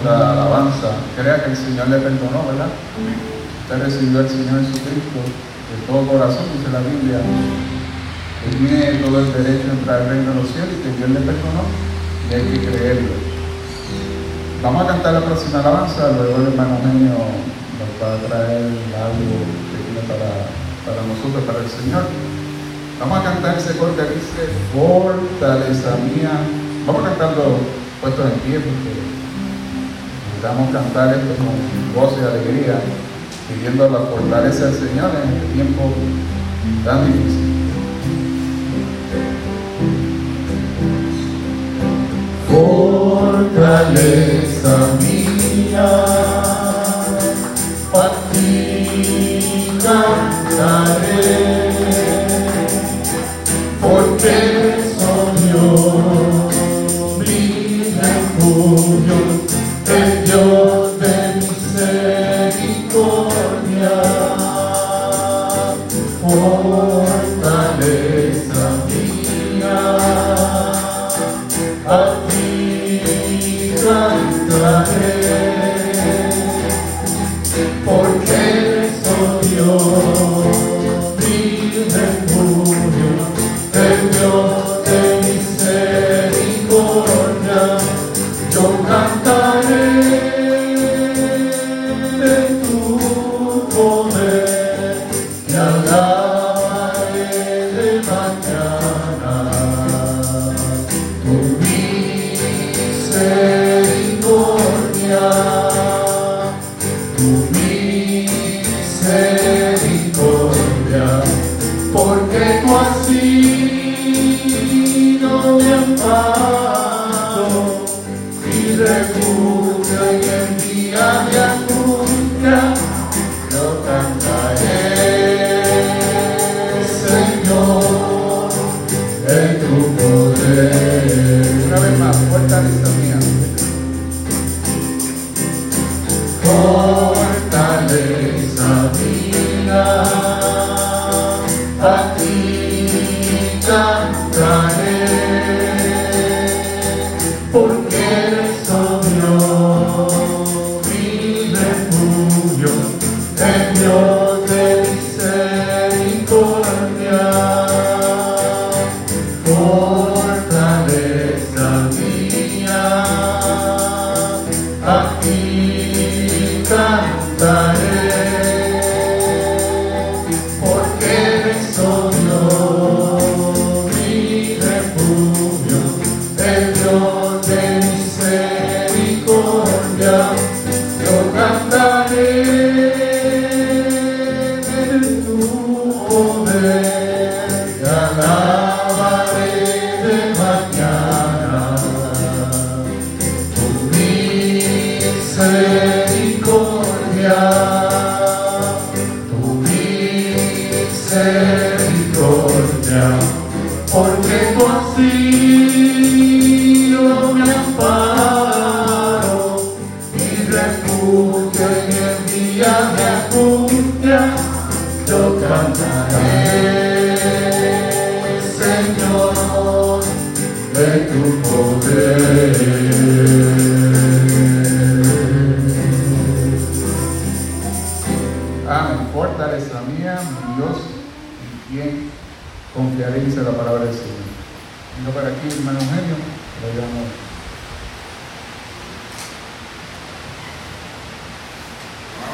alabanza. Crea que el Señor le perdonó, ¿verdad? Usted recibió al Señor Jesucristo de todo corazón, dice la Biblia. Él tiene todo el derecho a entrar al reino de los cielos y que Dios le perdonó y hay que creerlo. Vamos a cantar la próxima alabanza, luego el hermano Genio nos va a traer algo que tiene para, para nosotros, para el Señor. Vamos a cantar ese coro que dice, fortaleza mía. Vamos a cantarlo puestos en pie porque necesitamos cantar esto con voz y alegría, pidiendo la fortaleza del Señor en este tiempo tan difícil. Fortaleza mía, a ti cantaré,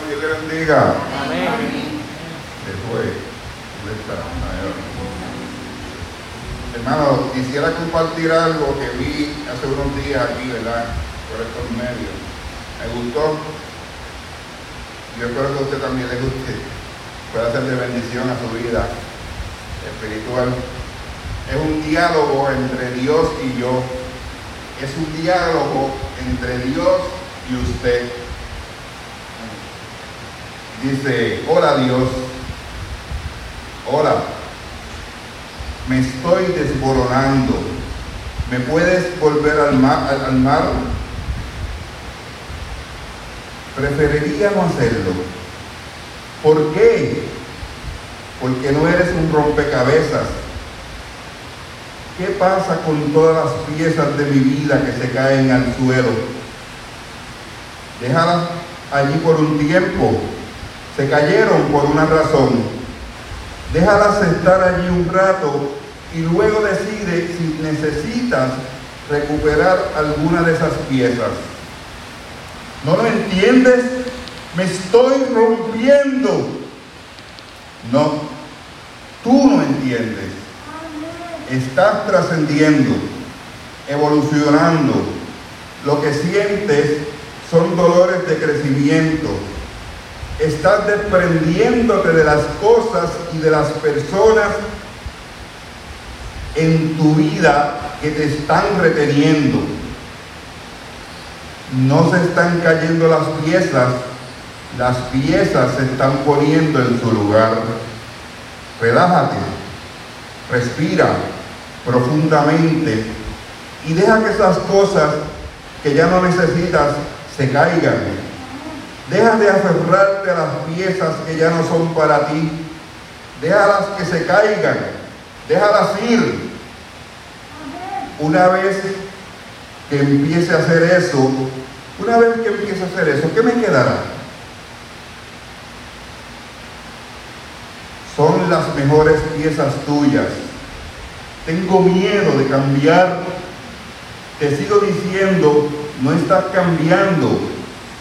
Dios le bendiga. Amén. Después, ¿dónde está? Hermano, quisiera compartir algo que vi hace unos días aquí, ¿verdad? Por estos medios. Me gustó. Yo espero que a usted también le guste. Pueda ser de bendición a su vida espiritual. Es un diálogo entre Dios y yo. Es un diálogo entre Dios y usted. Dice, hola Dios, hola, me estoy desboronando, ¿me puedes volver al mar? Al, mar? Preferiría no hacerlo. ¿Por qué? Porque no eres un rompecabezas. ¿Qué pasa con todas las piezas de mi vida que se caen al suelo? Déjalas allí por un tiempo. Se cayeron por una razón. Déjalas estar allí un rato y luego decide si necesitas recuperar alguna de esas piezas. ¿No lo entiendes? Me estoy rompiendo. No, tú no entiendes. Estás trascendiendo, evolucionando. Lo que sientes son dolores de crecimiento. Estás desprendiéndote de las cosas y de las personas en tu vida que te están reteniendo. No se están cayendo las piezas, las piezas se están poniendo en su lugar. Relájate, respira profundamente y deja que esas cosas que ya no necesitas se caigan. Deja de aferrarte a las piezas que ya no son para ti. Déjalas que se caigan. Déjalas ir. Una vez que empiece a hacer eso, una vez que empiece a hacer eso, ¿qué me quedará? Son las mejores piezas tuyas. Tengo miedo de cambiar. Te sigo diciendo, no estás cambiando,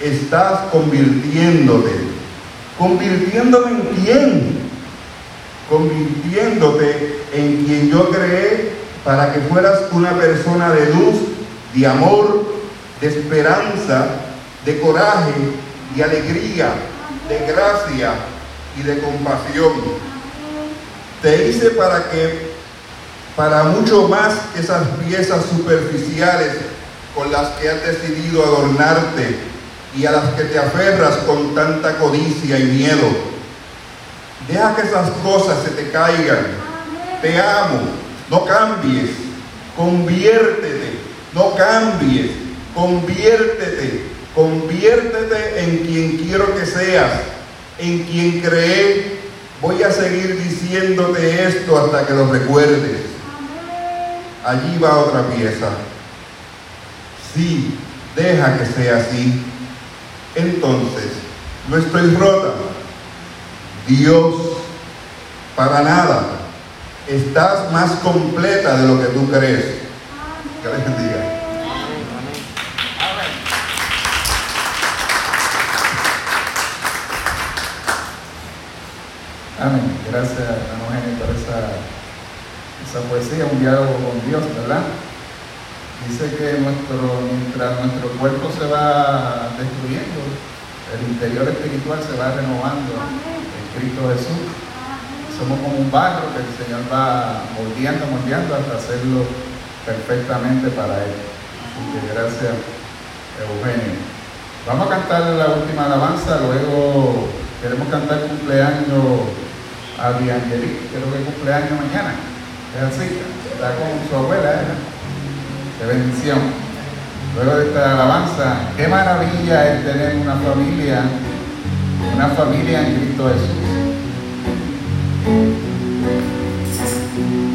estás convirtiéndote. ¿Convirtiéndome en quién? Convirtiéndote en quien yo creé para que fueras una persona de luz, de amor, de esperanza, de coraje, de alegría, de gracia y de compasión. Te hice para que, para mucho más que esas piezas superficiales con las que has decidido adornarte y a las que te aferras con tanta codicia y miedo. Deja que esas cosas se te caigan. Te amo. No cambies. Conviértete. No cambies. Conviértete. Conviértete en quien quiero que seas. En quien creé. Voy a seguir diciéndote esto hasta que lo recuerdes. Allí va otra pieza. Sí, deja que sea así. Entonces, no estoy rota. Dios, para nada. Estás más completa de lo que tú crees. Que les bendiga. Amén. Gracias, hermano Eugenio, por esa, esa poesía, un diálogo con Dios, ¿verdad? Dice que nuestro, mientras nuestro cuerpo se va destruyendo, el interior espiritual se va renovando en Cristo Jesús. Somos como un barro que el Señor va moldeando, moldeando hasta hacerlo perfectamente para Él. Así que gracias, Eugenio. Vamos a cantar la última alabanza, luego queremos cantar cumpleaños a Diangelique, creo que cumpleaños mañana. Así, está con su abuela, ¿eh? de bendición. Luego de esta alabanza, qué maravilla es tener una familia, una familia en Cristo Jesús.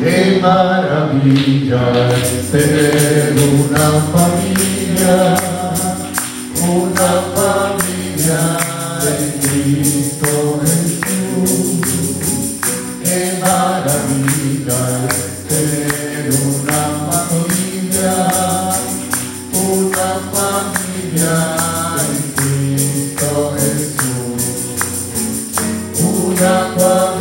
Qué maravilla es tener una familia, una familia en Cristo Jesús. Qué maravilla tener una familia, una familia en Cristo Jesús. Una familia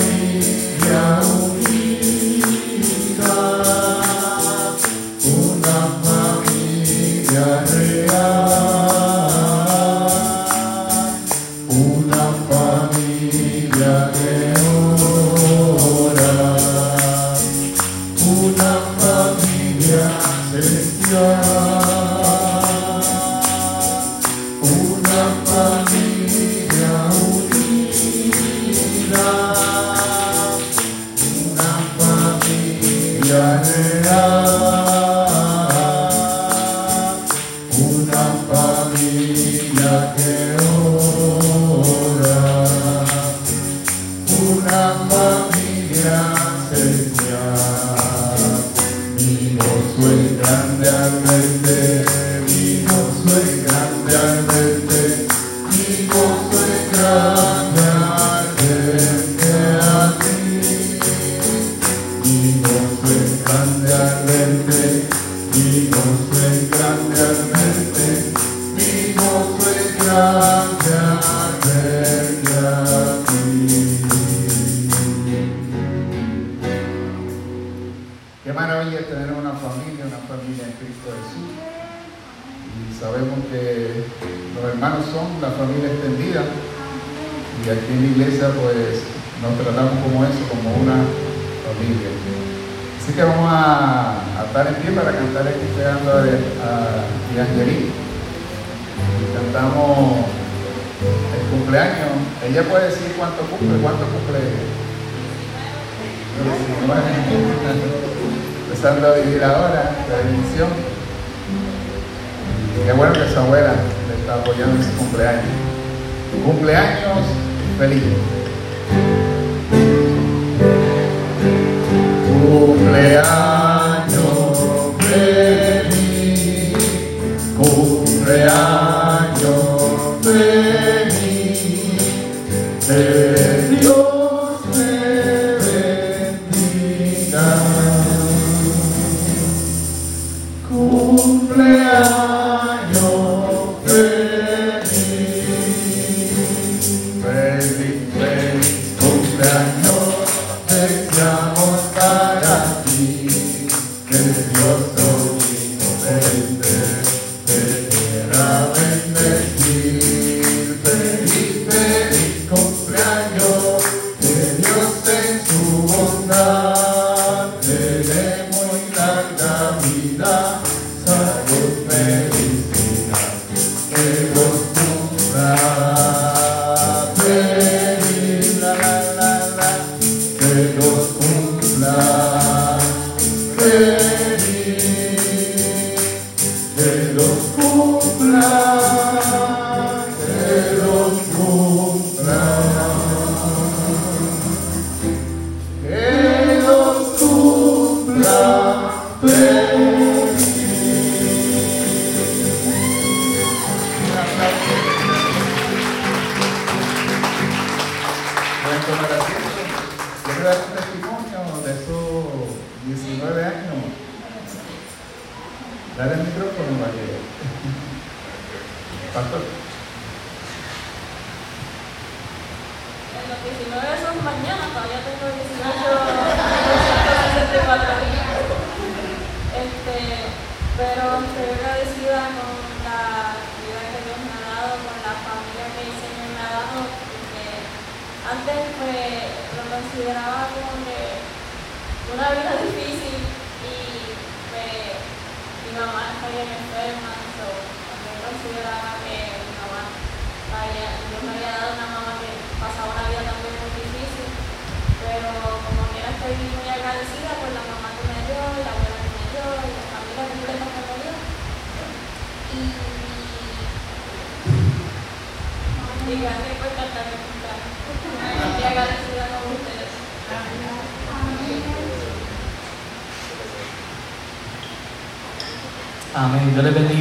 gozo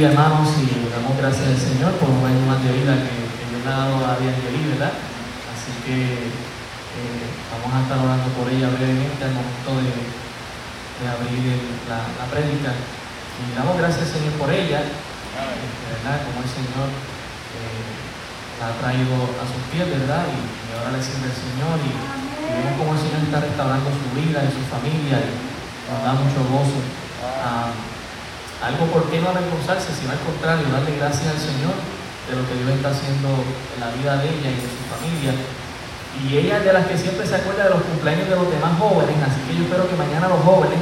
Hermanos, y damos gracias al Señor por un año más de vida que, que Dios le ha dado a Evangelí, ¿verdad? Así que eh, vamos a estar orando por ella brevemente al momento de, de abrir la, la prédica. Y damos gracias al Señor por ella, eh, ¿verdad? Como el Señor eh, la ha traído a sus pies, ¿verdad? Y, ahora le sirve el Señor y, y vemos cómo el Señor está restaurando su vida y su familia y nos da mucho gozo. Ah, algo por qué no avergonzarse, sino al contrario, darle gracias al Señor de lo que Dios está haciendo en la vida de ella y de su familia. Y ella es de las que siempre se acuerda de los cumpleaños de los demás jóvenes, así que yo espero que mañana los jóvenes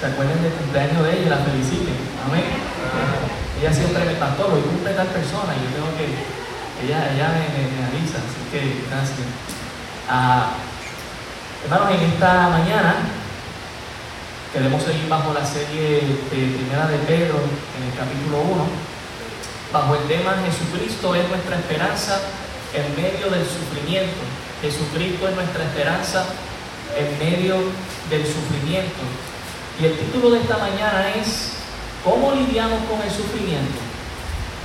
se acuerden del cumpleaños de ella y la feliciten. Amén. Ella siempre me pastor, hoy cumple tal persona y yo tengo que, ella, ella me, me- avisa, así que gracias. Ah, hermanos, en esta mañana Queremos seguir bajo la serie de Primera de Pedro en el capítulo 1, bajo el tema Jesucristo es nuestra esperanza en medio del sufrimiento. Jesucristo es nuestra esperanza en medio del sufrimiento. Y el título de esta mañana es ¿Cómo lidiamos con el sufrimiento?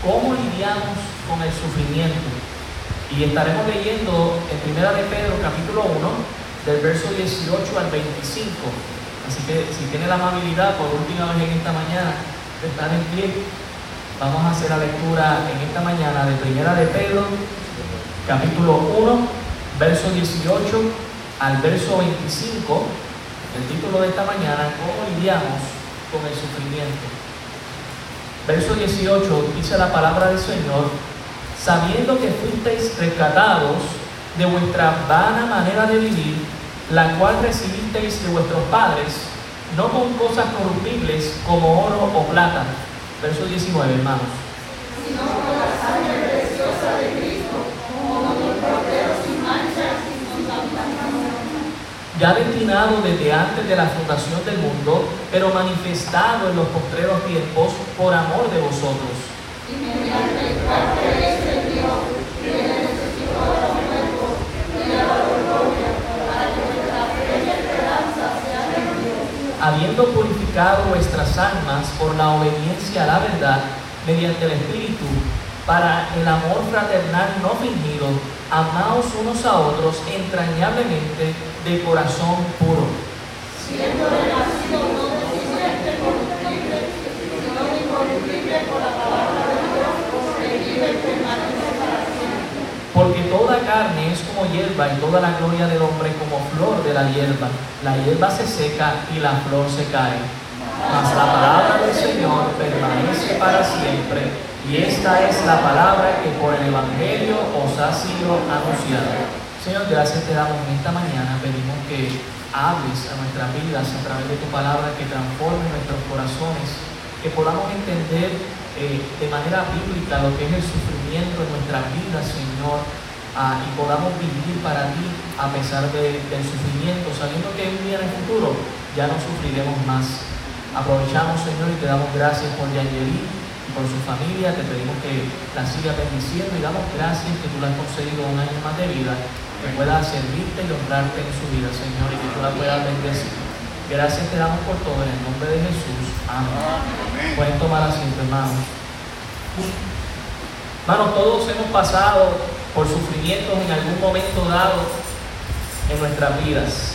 ¿Cómo lidiamos con el sufrimiento? Y estaremos leyendo en Primera de Pedro capítulo 1, del verso 18 al 25. Así que si tiene la amabilidad por última vez en esta mañana de estar en pie, vamos a hacer la lectura en esta mañana de Primera de Pedro, capítulo 1, verso 18 al verso 25. El título de esta mañana, ¿cómo lidiamos con el sufrimiento? Verso 18 dice la palabra del Señor, sabiendo que fuisteis rescatados de vuestra vana manera de vivir, la cual recibisteis de vuestros padres, no con cosas corruptibles como oro o plata. Verso 19, hermanos. Sino con la sangre preciosa de Cristo, como un cordero sin mancha y sin contaminación. Ya destinado desde antes de la fundación del mundo, pero manifestado en los postreros tiempos por amor de vosotros. Y mediante el cual creéis en Dios, que le necesitó de un cuerpo y le ha dado gloria, para que vuestra fe y esperanza sean en Dios. Habiendo purificado vuestras almas por la obediencia a la verdad mediante el Espíritu, para el amor fraternal no fingido, amaos unos a otros entrañablemente de corazón puro, renacido no de simiente corruptible, sino incorruptible por la palabra de Dios, que vive y permanece para siempre. Toda carne es como hierba y toda la gloria del hombre como flor de la hierba. La hierba se seca y la flor se cae. Mas la palabra del Señor permanece para siempre. Y esta es la palabra que por el Evangelio os ha sido anunciada. Señor, gracias te damos en esta mañana. Pedimos que hables a nuestras vidas a través de tu palabra, que transforme nuestros corazones, que podamos entender eh, de manera bíblica lo que es el sufrimiento en nuestras vidas, Señor, ah, y podamos vivir para ti a pesar de- del sufrimiento, sabiendo que un día en el futuro ya no sufriremos más. Aprovechamos, Señor, y te damos gracias por Yangeli y por su familia. Te pedimos que la sigas bendiciendo y damos gracias que tú le has concedido un año más de vida, que pueda servirte y honrarte en su vida, Señor, y que tú la puedas bendecir. Gracias te damos por todo en el nombre de Jesús. Amén. Amén. Pueden tomar asiento, hermanos. Hermanos, todos hemos pasado por sufrimientos en algún momento dado en nuestras vidas.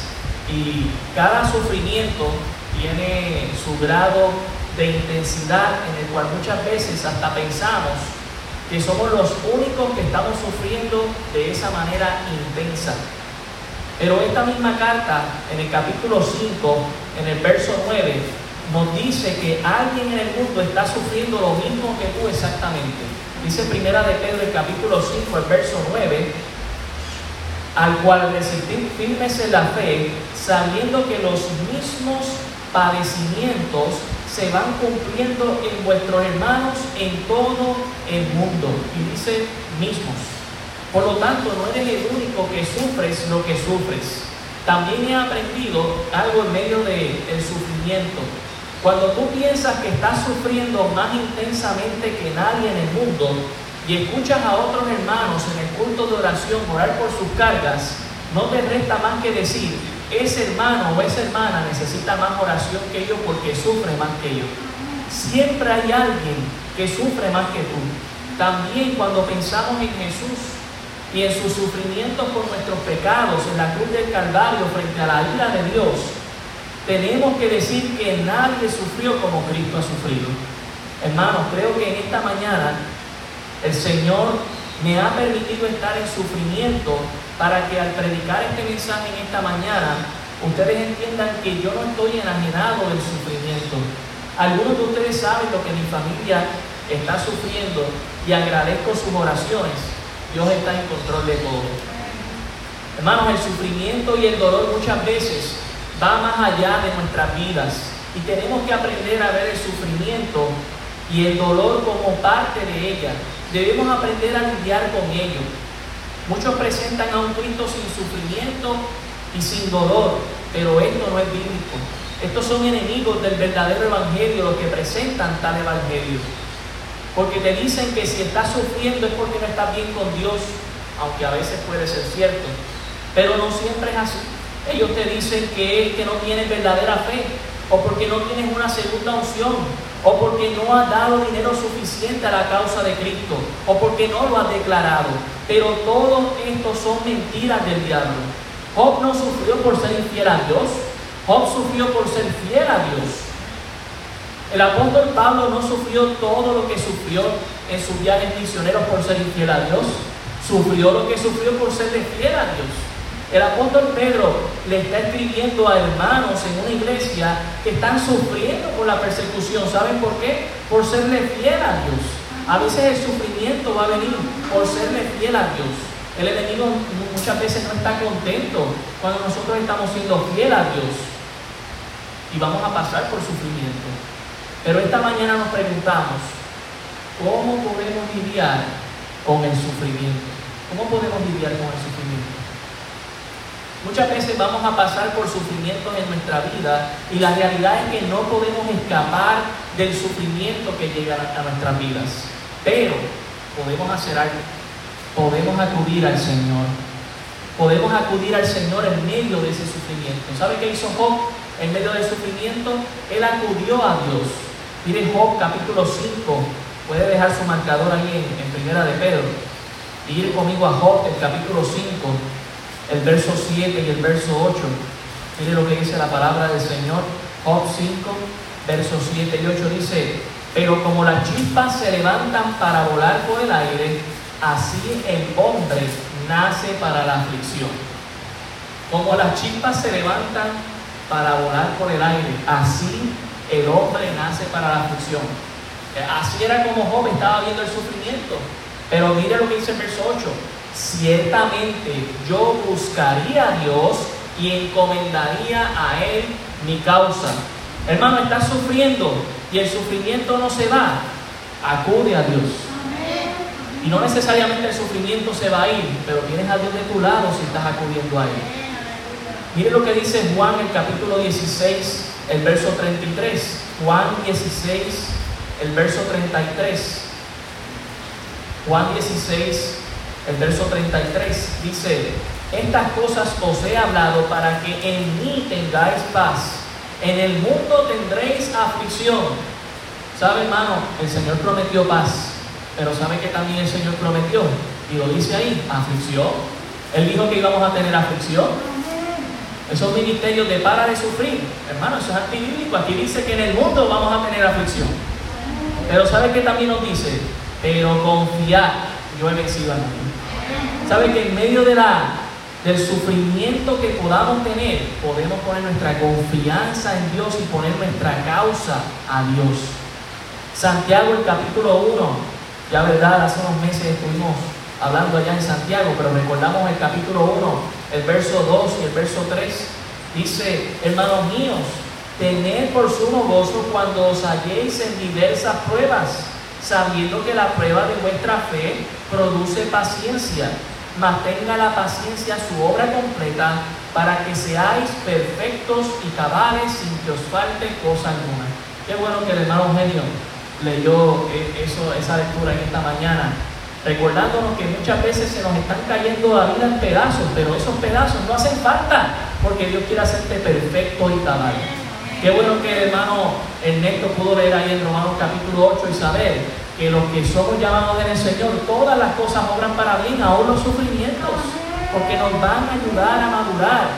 Y cada sufrimiento tiene su grado de intensidad en el cual muchas veces hasta pensamos que somos los únicos que estamos sufriendo de esa manera intensa. Pero esta misma carta, en el capítulo 5, en el verso 9, nos dice que alguien en el mundo está sufriendo lo mismo que tú exactamente. Dice primera de Pedro, el capítulo 5, el verso 9, al cual resistir firmes en la fe, sabiendo que los mismos padecimientos se van cumpliendo en vuestros hermanos en todo el mundo. Y dice mismos. Por lo tanto, no eres el único que sufres lo que sufres. También he aprendido algo en medio del sufrimiento. Cuando tú piensas que estás sufriendo más intensamente que nadie en el mundo y escuchas a otros hermanos en el culto de oración orar por sus cargas, no te resta más que decir, ese hermano o esa hermana necesita más oración que yo porque sufre más que yo. Siempre hay alguien que sufre más que tú. También cuando pensamos en Jesús y en sus sufrimientos por nuestros pecados en la cruz del Calvario frente a la ira de Dios, tenemos que decir que nadie sufrió como Cristo ha sufrido. Hermanos, creo que en esta mañana el Señor me ha permitido estar en sufrimiento para que al predicar este mensaje en esta mañana, ustedes entiendan que yo no estoy enajenado del sufrimiento. Algunos de ustedes saben lo que mi familia está sufriendo y agradezco sus oraciones. Dios está en control de todo. Hermanos, el sufrimiento y el dolor muchas veces va más allá de nuestras vidas y tenemos que aprender a ver el sufrimiento y el dolor como parte de ella. Debemos aprender a lidiar con ello. Muchos presentan a un Cristo sin sufrimiento y sin dolor, pero esto no es bíblico. Estos son enemigos del verdadero evangelio los que presentan tal evangelio. Porque te dicen que si estás sufriendo es porque no estás bien con Dios, aunque a veces puede ser cierto. Pero no siempre es así. Ellos te dicen que es que no tienes verdadera fe, o porque no tienes una segunda unción, o porque no has dado dinero suficiente a la causa de Cristo, o porque no lo has declarado. Pero todo esto son mentiras del diablo. Job no sufrió por ser infiel a Dios, Job sufrió por ser fiel a Dios. El apóstol Pablo no sufrió todo lo que sufrió en sus viajes misioneros por ser infiel a Dios, sufrió lo que sufrió por serle fiel a Dios. El apóstol Pedro le está escribiendo a hermanos en una iglesia que están sufriendo por la persecución. ¿Saben por qué? Por serle fiel a Dios. A veces el sufrimiento va a venir por serle fiel a Dios. El enemigo muchas veces no está contento cuando nosotros estamos siendo fiel a Dios. Y vamos a pasar por sufrimiento. Pero esta mañana nos preguntamos, ¿cómo podemos lidiar con el sufrimiento? ¿Cómo podemos lidiar con el sufrimiento? Muchas veces vamos a pasar por sufrimientos en nuestra vida y la realidad es que no podemos escapar del sufrimiento que llega a nuestras vidas. Pero podemos hacer algo. Podemos acudir al Señor. Podemos acudir al Señor en medio de ese sufrimiento. ¿Sabe qué hizo Job en medio del sufrimiento? Él acudió a Dios. Mire Job capítulo 5. Puede dejar su marcador ahí en, en Primera de Pedro. Y ir conmigo a Job, el capítulo 5 el verso 7 y el verso 8. Mire lo que dice la palabra del Señor. Job 5, versos 7 y 8 dice, pero como las chispas se levantan para volar por el aire, así el hombre nace para la aflicción. Como las chispas se levantan para volar por el aire, así el hombre nace para la aflicción. Así era como Job estaba viendo el sufrimiento. Pero mire lo que dice el verso 8 ciertamente yo buscaría a Dios y encomendaría a Él mi causa. Hermano, estás sufriendo y el sufrimiento no se va. Acude a Dios. Y no necesariamente el sufrimiento se va a ir, pero tienes a Dios de tu lado si estás acudiendo a Él. Mire lo que dice Juan el capítulo 16, el verso 33. Juan 16, el verso 33. Juan 16, el verso 33 dice, estas cosas os he hablado para que en mí tengáis paz. En el mundo tendréis aflicción. ¿Sabe, hermano? El Señor prometió paz, pero ¿sabe que también el Señor prometió? Y lo dice ahí, aflicción. Él dijo que íbamos a tener aflicción. Esos ministerios de para de sufrir, hermano, eso es antibíblico. Aquí dice que en el mundo vamos a tener aflicción. Pero ¿sabe qué también nos dice? Pero confiar, yo he vencido al mundo. ¿Sabe que en medio de la, del sufrimiento que podamos tener, podemos poner nuestra confianza en Dios y poner nuestra causa a Dios? Santiago, el capítulo 1, ya verdad, hace unos meses estuvimos hablando allá en Santiago, pero recordamos el capítulo 1, el verso 2 y el verso 3. Dice, hermanos míos, tened por sumo gozo cuando os halléis en diversas pruebas, sabiendo que la prueba de vuestra fe produce paciencia mas tenga la paciencia su obra completa para que seáis perfectos y cabales sin que os falte cosa alguna. Qué bueno que el hermano Eugenio leyó eh, eso, esa lectura en esta mañana, recordándonos que muchas veces se nos están cayendo la vida en pedazos, pero esos pedazos no hacen falta porque Dios quiere hacerte perfecto y cabal. Qué bueno que el hermano Ernesto pudo leer ahí en Romanos capítulo 8 y saber que los que somos llamados en el Señor, todas las cosas obran para bien, aún los sufrimientos, porque nos van a ayudar a madurar.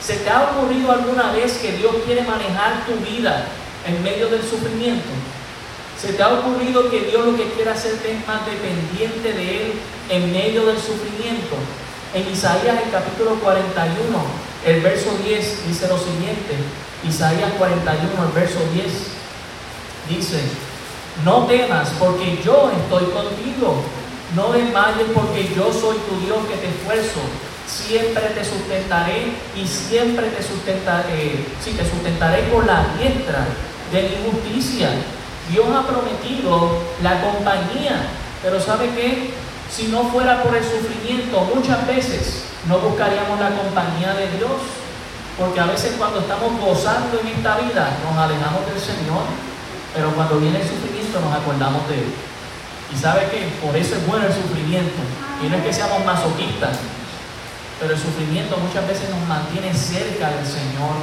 ¿Se te ha ocurrido alguna vez que Dios quiere manejar tu vida en medio del sufrimiento? ¿Se te ha ocurrido que Dios lo que quiere hacerte es más dependiente de Él en medio del sufrimiento? En Isaías el capítulo 41, el verso 10 dice lo siguiente. Isaías 41, el verso 10 dice, no temas porque yo estoy contigo. No desmayes porque yo soy tu Dios que te esfuerzo. Siempre te sustentaré y siempre te sustentaré. Sí, te sustentaré por la diestra de mi justicia. Dios ha prometido la compañía. Pero ¿sabe qué? Si no fuera por el sufrimiento, muchas veces no buscaríamos la compañía de Dios. Porque a veces cuando estamos gozando en esta vida, nos alejamos del Señor. Pero cuando viene el sufrimiento nos acordamos de Él. Y sabe que por eso es bueno el sufrimiento. Y no es que seamos masoquistas, pero el sufrimiento muchas veces nos mantiene cerca del Señor.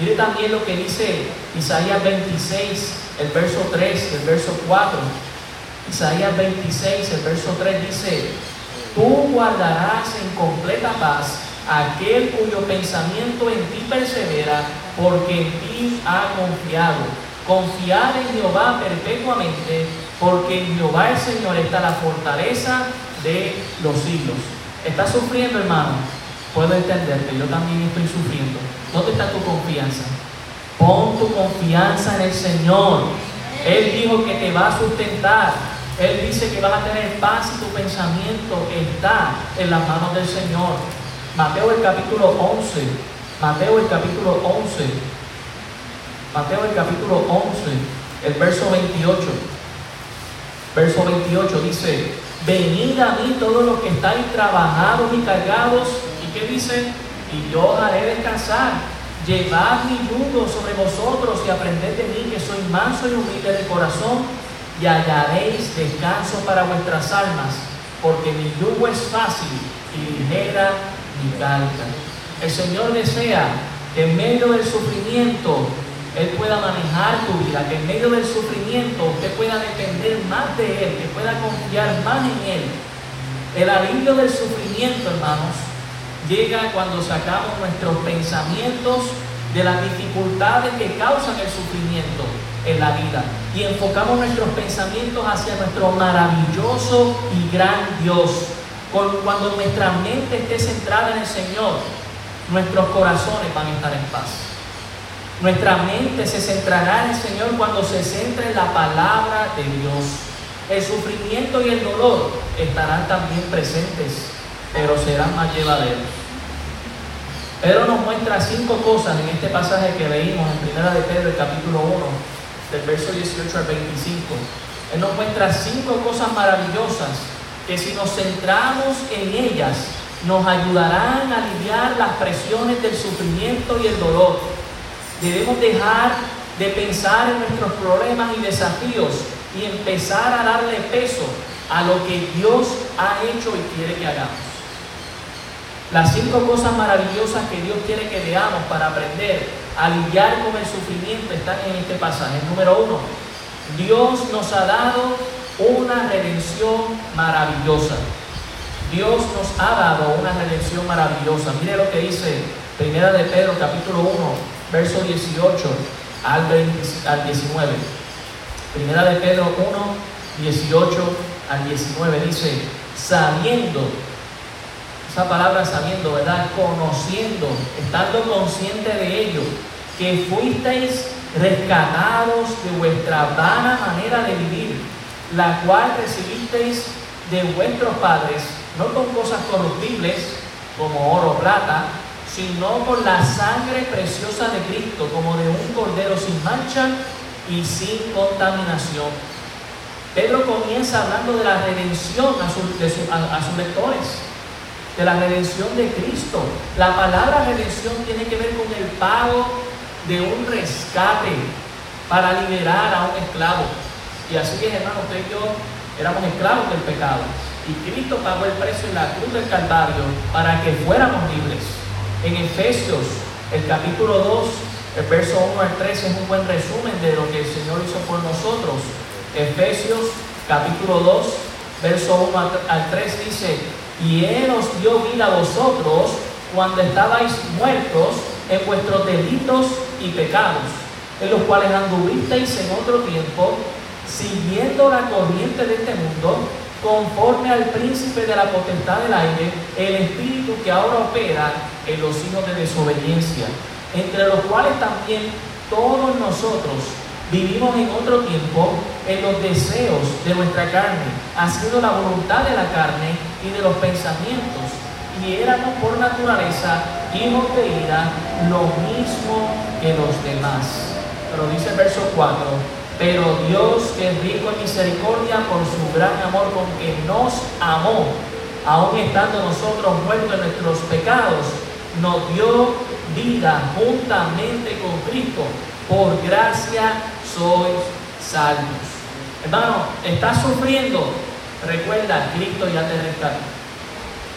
Mire también lo que dice Isaías 26, el verso 3, el verso 4. Isaías 26, el verso 3 dice, tú guardarás en completa paz aquel cuyo pensamiento en ti persevera, porque en ti ha confiado. Confiad en Jehová perpetuamente, porque en Jehová el Señor está la fortaleza de los siglos. ¿Estás sufriendo, hermano? Puedo entenderte, yo también estoy sufriendo. ¿Dónde está tu confianza? Pon tu confianza en el Señor. Él dijo que te va a sustentar. Él dice que vas a tener paz y tu pensamiento está en las manos del Señor. Mateo el capítulo 11. Mateo el capítulo 11. Mateo el capítulo 11, el verso 28. Verso 28 dice, venid a mí todos los que estáis trabajados y cargados. ¿Y qué dice? Y yo haré descansar. Llevad mi yugo sobre vosotros y aprended de mí que soy manso y humilde de corazón y hallaréis descanso para vuestras almas, porque mi yugo es fácil y ligera mi carga. El Señor desea que en medio del sufrimiento Él pueda manejar tu vida, que en medio del sufrimiento usted pueda depender más de Él, que pueda confiar más en Él. El alivio del sufrimiento, hermanos, llega cuando sacamos nuestros pensamientos de las dificultades que causan el sufrimiento en la vida y enfocamos nuestros pensamientos hacia nuestro maravilloso y gran Dios. Cuando nuestra mente esté centrada en el Señor, nuestros corazones van a estar en paz. Nuestra mente se centrará en el Señor cuando se centre en la palabra de Dios. El sufrimiento y el dolor estarán también presentes, pero serán más llevaderos. Pedro nos muestra cinco cosas en este pasaje que leímos en Primera de Pedro, el capítulo 1, del verso 18 al 25. Él nos muestra cinco cosas maravillosas que si nos centramos en ellas, nos ayudarán a aliviar las presiones del sufrimiento y el dolor. Debemos dejar de pensar en nuestros problemas y desafíos y empezar a darle peso a lo que Dios ha hecho y quiere que hagamos. Las cinco cosas maravillosas que Dios quiere que veamos para aprender a lidiar con el sufrimiento están en este pasaje. Número uno, Dios nos ha dado una redención maravillosa. Dios nos ha dado una redención maravillosa. Mire lo que dice Primera de Pedro capítulo 1, verso 18 al, al 19. Primera de Pedro 1, 18 al 19 dice, sabiendo, esa palabra sabiendo, ¿verdad? Conociendo, estando consciente de ello, que fuisteis rescatados de vuestra vana manera de vivir, la cual recibisteis de vuestros padres, no con cosas corruptibles como oro o plata, sino con la sangre preciosa de Cristo, como de un cordero sin mancha y sin contaminación. Pedro comienza hablando de la redención a, a sus lectores, de la redención de Cristo. La palabra redención tiene que ver con el pago de un rescate para liberar a un esclavo. Y así es, hermano, usted y yo éramos esclavos del pecado. Y Cristo pagó el precio en la cruz del Calvario para que fuéramos libres. En Efesios, el capítulo 2, el verso 1 al 3 es un buen resumen de lo que el Señor hizo por nosotros. Efesios, capítulo 2, verso 1 al 3 dice, y Él os dio vida a vosotros cuando estabais muertos en vuestros delitos y pecados, en los cuales anduvisteis en otro tiempo siguiendo la corriente de este mundo, conforme al príncipe de la potestad del aire, el espíritu que ahora opera en los hijos de desobediencia, entre los cuales también todos nosotros vivimos en otro tiempo en los deseos de nuestra carne, haciendo la voluntad de la carne y de los pensamientos, y éramos por naturaleza hijos de ira, lo mismo que los demás. Pero dice el verso 4, pero Dios, que es rico en misericordia por su gran amor con que nos amó, aun estando nosotros muertos en nuestros pecados, nos dio vida juntamente con Cristo. Por gracia sois salvos. Hermano, estás sufriendo. Recuerda, Cristo ya te rescató.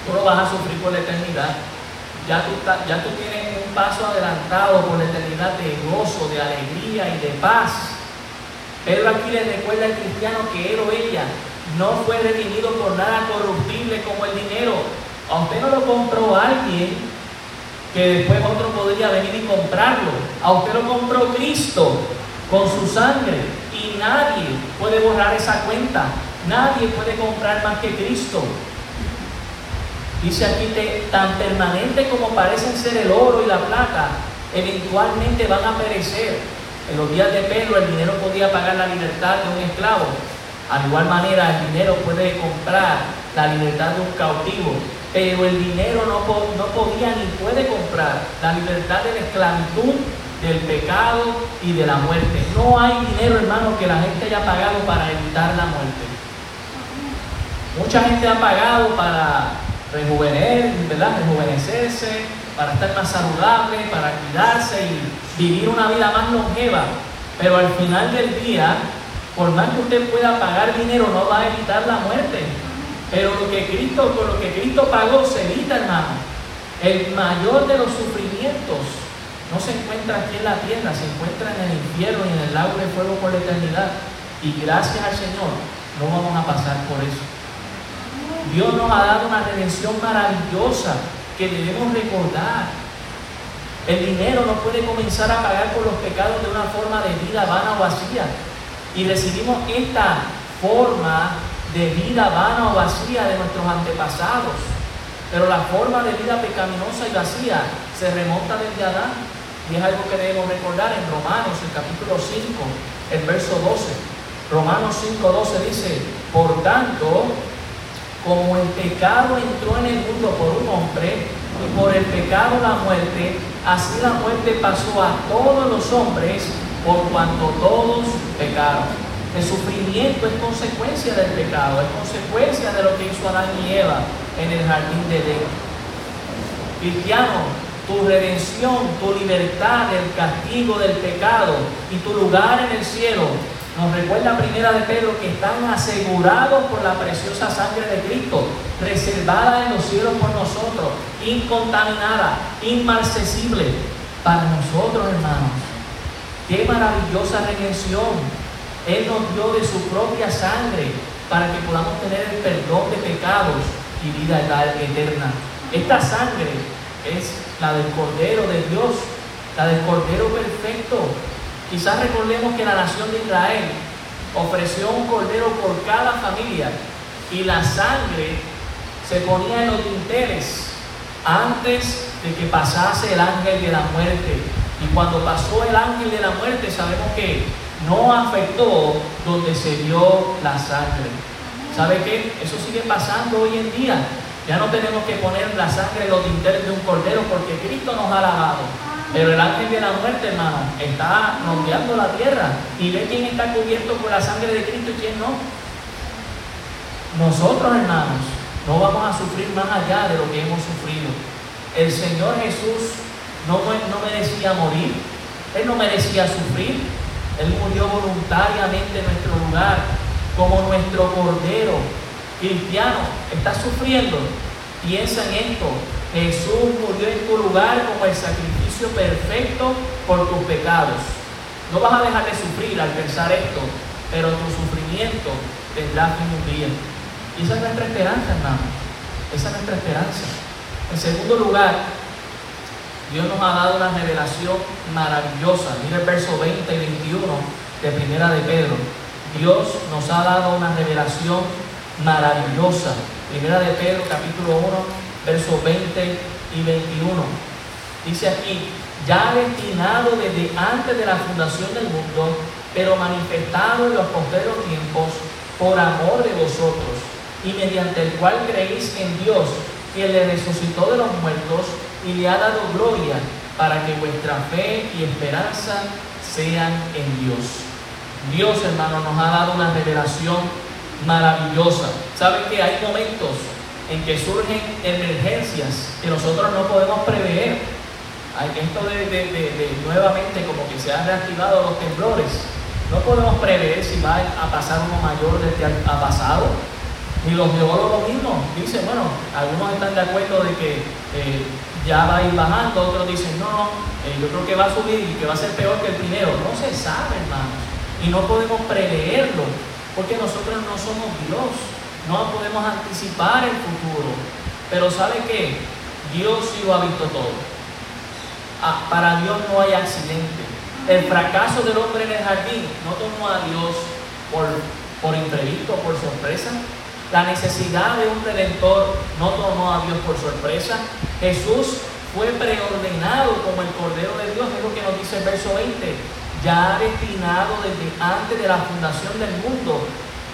Tú no vas a sufrir por la eternidad. Ya tú, ya tú tienes un paso adelantado por la eternidad de gozo, de alegría y de paz. Pedro aquí le recuerda al cristiano que él o ella no fue redimido por nada corruptible como el dinero. A usted no lo compró alguien que después otro podría venir y comprarlo. A usted lo compró Cristo con su sangre y nadie puede borrar esa cuenta. Nadie puede comprar más que Cristo. Dice aquí que tan permanente como parecen ser el oro y la plata, eventualmente van a perecer. En los días de Pedro el dinero podía pagar la libertad de un esclavo. Al igual manera el dinero puede comprar la libertad de un cautivo. Pero el dinero no, no podía ni puede comprar la libertad de la esclavitud, del pecado y de la muerte. No hay dinero, hermano, que la gente haya pagado para evitar la muerte. Mucha gente ha pagado para rejuvenecer, rejuvenecerse, para estar más saludable, para cuidarse y vivir una vida más longeva. Pero al final del día, por más que usted pueda pagar dinero, no va a evitar la muerte. Pero lo que Cristo, con lo que Cristo pagó, se evita, hermano. El mayor de los sufrimientos no se encuentra aquí en la tierra, se encuentra en el infierno y en el lago de fuego por la eternidad. Y gracias al Señor, no vamos a pasar por eso. Dios nos ha dado una redención maravillosa que debemos recordar. El dinero no puede comenzar a pagar por los pecados de una forma de vida vana o vacía. Y recibimos esta forma de vida vana o vacía de nuestros antepasados. Pero la forma de vida pecaminosa y vacía se remonta desde Adán. Y es algo que debemos recordar en Romanos, el capítulo 5, el verso 12. Romanos 5, 12 dice, por tanto, como el pecado entró en el mundo por un hombre y por el pecado la muerte, así la muerte pasó a todos los hombres por cuanto todos pecaron. El sufrimiento es consecuencia del pecado, es consecuencia de lo que hizo Adán y Eva en el jardín de Edén. Cristiano, tu redención, tu libertad del castigo del pecado y tu lugar en el cielo nos recuerda primera de Pedro que están asegurados por la preciosa sangre de Cristo, reservada en los cielos por nosotros, incontaminada, inmarcesible para nosotros, hermanos. Qué maravillosa redención. Él nos dio de su propia sangre para que podamos tener el perdón de pecados y vida eterna. Esta sangre es la del Cordero de Dios, la del Cordero perfecto, Quizás recordemos que la nación de Israel ofreció un cordero por cada familia y la sangre se ponía en los dinteles antes de que pasase el ángel de la muerte. Y cuando pasó el ángel de la muerte sabemos que no afectó donde se vio la sangre. ¿Sabe qué? Eso sigue pasando hoy en día. Ya no tenemos que poner la sangre en los dinteles de un cordero porque Cristo nos ha lavado. Pero el ángel de la muerte, hermano, está rodeando la tierra y ve quién está cubierto por la sangre de Cristo y quién no. Nosotros, hermanos, no vamos a sufrir más allá de lo que hemos sufrido. El Señor Jesús no, no merecía morir, Él no merecía sufrir, Él murió voluntariamente en nuestro lugar, como nuestro Cordero cristiano. ¿Está sufriendo? Piensa en esto. Jesús murió en tu lugar como el sacrificio perfecto por tus pecados. No vas a dejar de sufrir al pensar esto, pero tu sufrimiento tendrá fin un día. Y esa es nuestra esperanza, hermano. Esa es nuestra esperanza. En segundo lugar, Dios nos ha dado una revelación maravillosa. Mira el verso 20 y 21 de Primera de Pedro. Dios nos ha dado una revelación maravillosa. Primera de Pedro, capítulo 1, versos 20 y 21. Dice aquí, ya destinado desde antes de la fundación del mundo, pero manifestado en los postreros tiempos por amor de vosotros, y mediante el cual creéis en Dios, que le resucitó de los muertos y le ha dado gloria, para que vuestra fe y esperanza sean en Dios. Dios, hermano, nos ha dado una revelación maravillosa. ¿Saben que hay momentos en que surgen emergencias que nosotros no podemos prever. Esto de, nuevamente como que se han reactivado los temblores, no podemos prever si va a pasar uno mayor del que ha pasado. Ni los geólogos mismos dicen, bueno, algunos están de acuerdo de que eh, ya va a ir bajando, otros dicen, no, eh, yo creo que va a subir y que va a ser peor que el primero. No se sabe, hermanos. Y no podemos preverlo, porque nosotros no somos Dios. No podemos anticipar el futuro. Pero ¿sabe qué? Dios sí lo ha visto todo. Ah, para Dios no hay accidente. El fracaso del hombre en el jardín no tomó a Dios por, por imprevisto, por sorpresa. La necesidad de un redentor no tomó a Dios por sorpresa. Jesús fue preordenado como el Cordero de Dios, es lo que nos dice el verso 20, ya destinado desde antes de la fundación del mundo,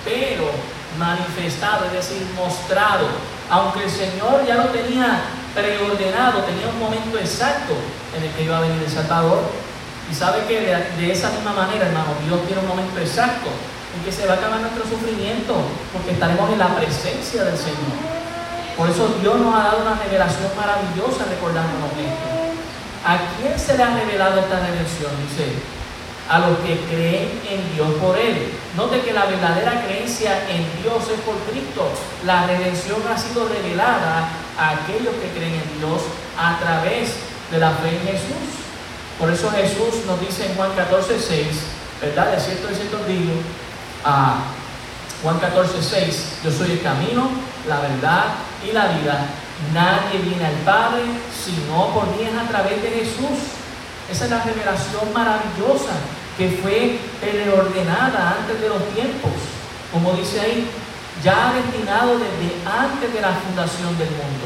pero manifestado, es decir, mostrado. Aunque el Señor ya lo tenía preordenado, tenía un momento exacto en el que iba a venir el Salvador. Y sabe que de, esa misma manera, hermano, Dios tiene un momento exacto en que se va a acabar nuestro sufrimiento, porque estaremos en la presencia del Señor. Por eso Dios nos ha dado una revelación maravillosa recordándonos esto. ¿A quién se le ha revelado esta redención? Dice, a los que creen en Dios por Él. Note que la verdadera creencia en Dios es por Cristo. La redención ha sido revelada a aquellos que creen en Dios a través de la fe en Jesús. Por eso Jesús nos dice en Juan 14, 6, ¿verdad? De cierto, de cierto digo, a Juan 14, 6, yo soy el camino, la verdad y la vida. Nadie viene al Padre sino por mí es a través de Jesús. Esa es la revelación maravillosa que fue preordenada antes de los tiempos. Como dice ahí, ya destinado desde antes de la fundación del mundo.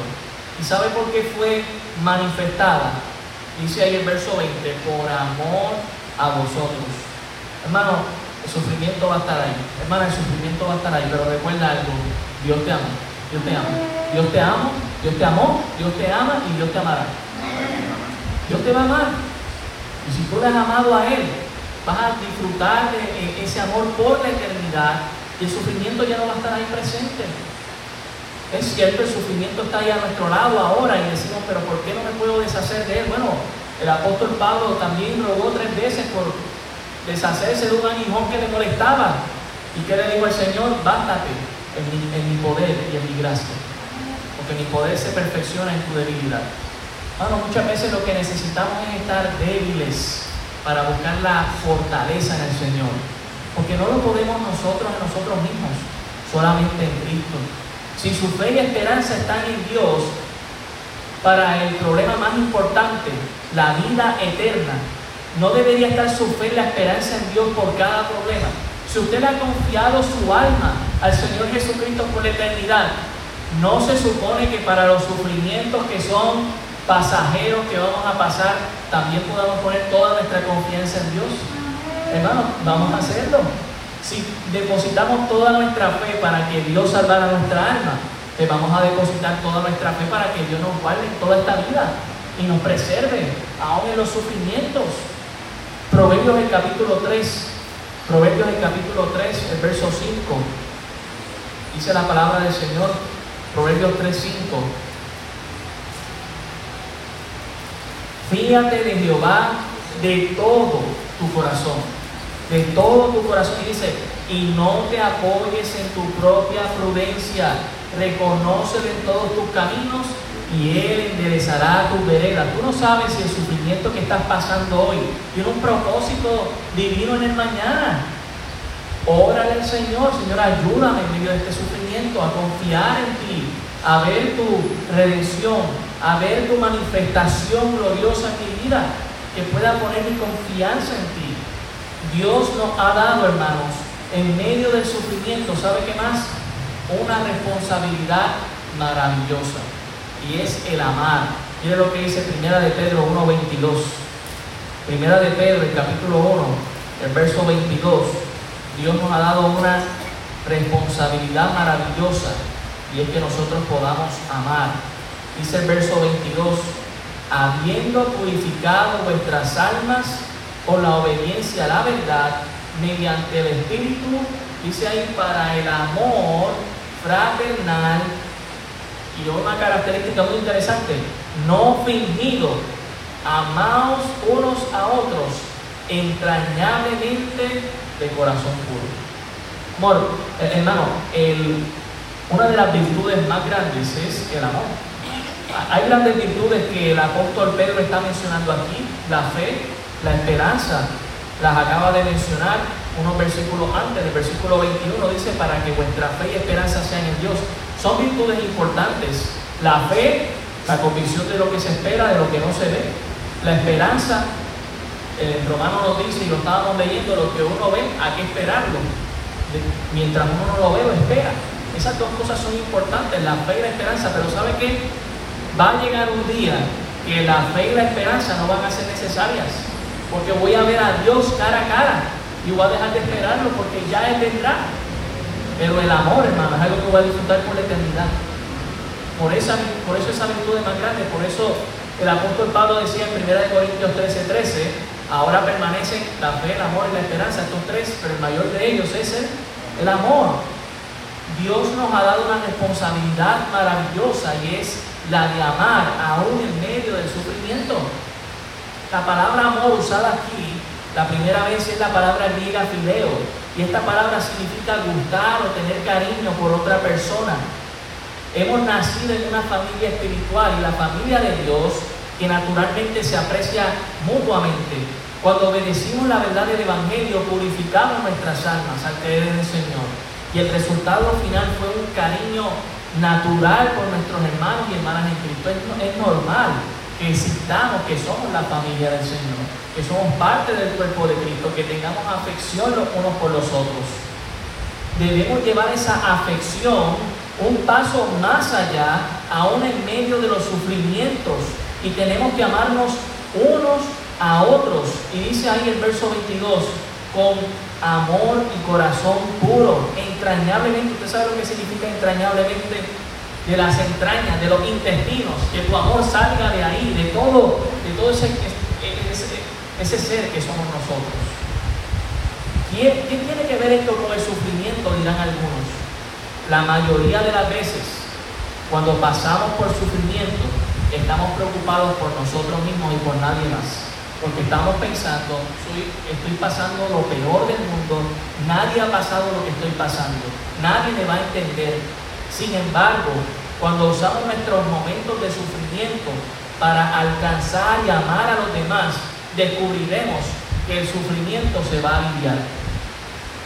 ¿Y sabe por qué fue manifestada? Dice ahí el verso 20, por amor a vosotros. Hermano, el sufrimiento va a estar ahí. Hermana, el sufrimiento va a estar ahí, pero recuerda algo, Dios te ama, Dios te ama, Dios te ama, Dios te amó, Dios te ama y Dios te amará. Dios te va a amar. Y si tú le has amado a Él, vas a disfrutar de eh, ese amor por la eternidad y el sufrimiento ya no va a estar ahí presente. Es cierto, el sufrimiento está ahí a nuestro lado ahora y decimos, pero ¿por qué no me puedo deshacer de él? Bueno, el apóstol Pablo también rogó tres veces por deshacerse de un aguijón que le molestaba. ¿Y que le dijo al Señor? Bástate en mi, en mi poder y en mi gracia. Porque mi poder se perfecciona en tu debilidad. Bueno, muchas veces lo que necesitamos es estar débiles para buscar la fortaleza en el Señor. Porque no lo podemos nosotros en nosotros mismos, solamente en Cristo. Si su fe y esperanza están en Dios, para el problema más importante, la vida eterna, no debería estar su fe y la esperanza en Dios por cada problema. Si usted ha confiado su alma al Señor Jesucristo por la eternidad, no se supone que para los sufrimientos que son pasajeros que vamos a pasar, también podamos poner toda nuestra confianza en Dios. Hermano, vamos a hacerlo. Si depositamos toda nuestra fe para que Dios salvara nuestra alma, le vamos a depositar toda nuestra fe para que Dios nos guarde toda esta vida y nos preserve aún en los sufrimientos. Proverbios el capítulo 3, Proverbios el capítulo 3, el verso 5, dice la palabra del Señor, Proverbios 3, 5. Fíjate de Jehová de todo tu corazón, de todo tu corazón. Y dice, y no te apoyes en tu propia prudencia, reconócelo en todos tus caminos y Él enderezará tu vereda. Tú no sabes si el sufrimiento que estás pasando hoy tiene un propósito divino en el mañana. Órale al Señor, Señor, ayúdame en medio de este sufrimiento a confiar en ti, a ver tu redención, a ver tu manifestación gloriosa en mi vida, que pueda poner mi confianza en ti. Dios nos ha dado, hermanos, en medio del sufrimiento, ¿sabe qué más? Una responsabilidad maravillosa y es el amar. Mire lo que dice Primera de Pedro 1.22. Primera de Pedro, el capítulo 1, el verso 22. Dios nos ha dado una responsabilidad maravillosa y es que nosotros podamos amar. Dice el verso 22, habiendo purificado vuestras almas con la obediencia a la verdad, mediante el Espíritu, dice ahí, para el amor fraternal y una característica muy interesante, no fingido, amaos unos a otros entrañablemente de corazón puro. Amor, eh, hermano, el, una de las virtudes más grandes es el amor. Hay grandes virtudes que el apóstol Pedro está mencionando aquí, la fe, la esperanza, las acaba de mencionar unos versículos antes, el versículo 21 dice, para que vuestra fe y esperanza sean en Dios. Son virtudes importantes. La fe, la convicción de lo que se espera, de lo que no se ve. La esperanza, el romano nos dice, y lo estábamos leyendo, lo que uno ve, hay que esperarlo. Mientras uno no lo ve, lo espera. Esas dos cosas son importantes, la fe y la esperanza, pero ¿sabe qué? Va a llegar un día que la fe y la esperanza no van a ser necesarias, porque voy a ver a Dios cara a cara y voy a dejar de esperarlo porque ya Él vendrá. Pero el amor, hermano, es algo que voy a disfrutar por la eternidad. Por, esa, por eso esa virtud es más grande, por eso el apóstol Pablo decía en 1 Corintios 13, 13, ahora permanecen la fe, el amor y la esperanza, estos tres, pero el mayor de ellos es el, el amor. Dios nos ha dado una responsabilidad maravillosa y es la de amar aún en medio del sufrimiento. La palabra amor usada aquí, la primera vez es la palabra griega fileo, y esta palabra significa gustar o tener cariño por otra persona. Hemos nacido en una familia espiritual y la familia de Dios que naturalmente se aprecia mutuamente. Cuando obedecimos la verdad del Evangelio, purificamos nuestras almas al creer en el Señor. Y el resultado final fue un cariño natural por nuestros hermanos y hermanas en Cristo. Es, normal que existamos, que somos la familia del Señor, que somos parte del cuerpo de Cristo, que tengamos afección los unos por los otros. Debemos llevar esa afección un paso más allá, aún en medio de los sufrimientos, y tenemos que amarnos unos a otros. Y dice ahí el verso 22, con amor y corazón puro, entrañablemente. ¿Usted sabe lo que significa entrañablemente? De las entrañas, de los intestinos, que tu amor salga de ahí, de todo, de todo ese, ese, ser que somos nosotros. ¿Qué, ¿Qué tiene que ver esto con el sufrimiento? Dirán algunos. La mayoría de las veces, cuando pasamos por sufrimiento, estamos preocupados por nosotros mismos y por nadie más porque estamos pensando, estoy pasando lo peor del mundo, nadie ha pasado lo que estoy pasando, nadie me va a entender. Sin embargo, cuando usamos nuestros momentos de sufrimiento para alcanzar y amar a los demás, descubriremos que el sufrimiento se va a aliviar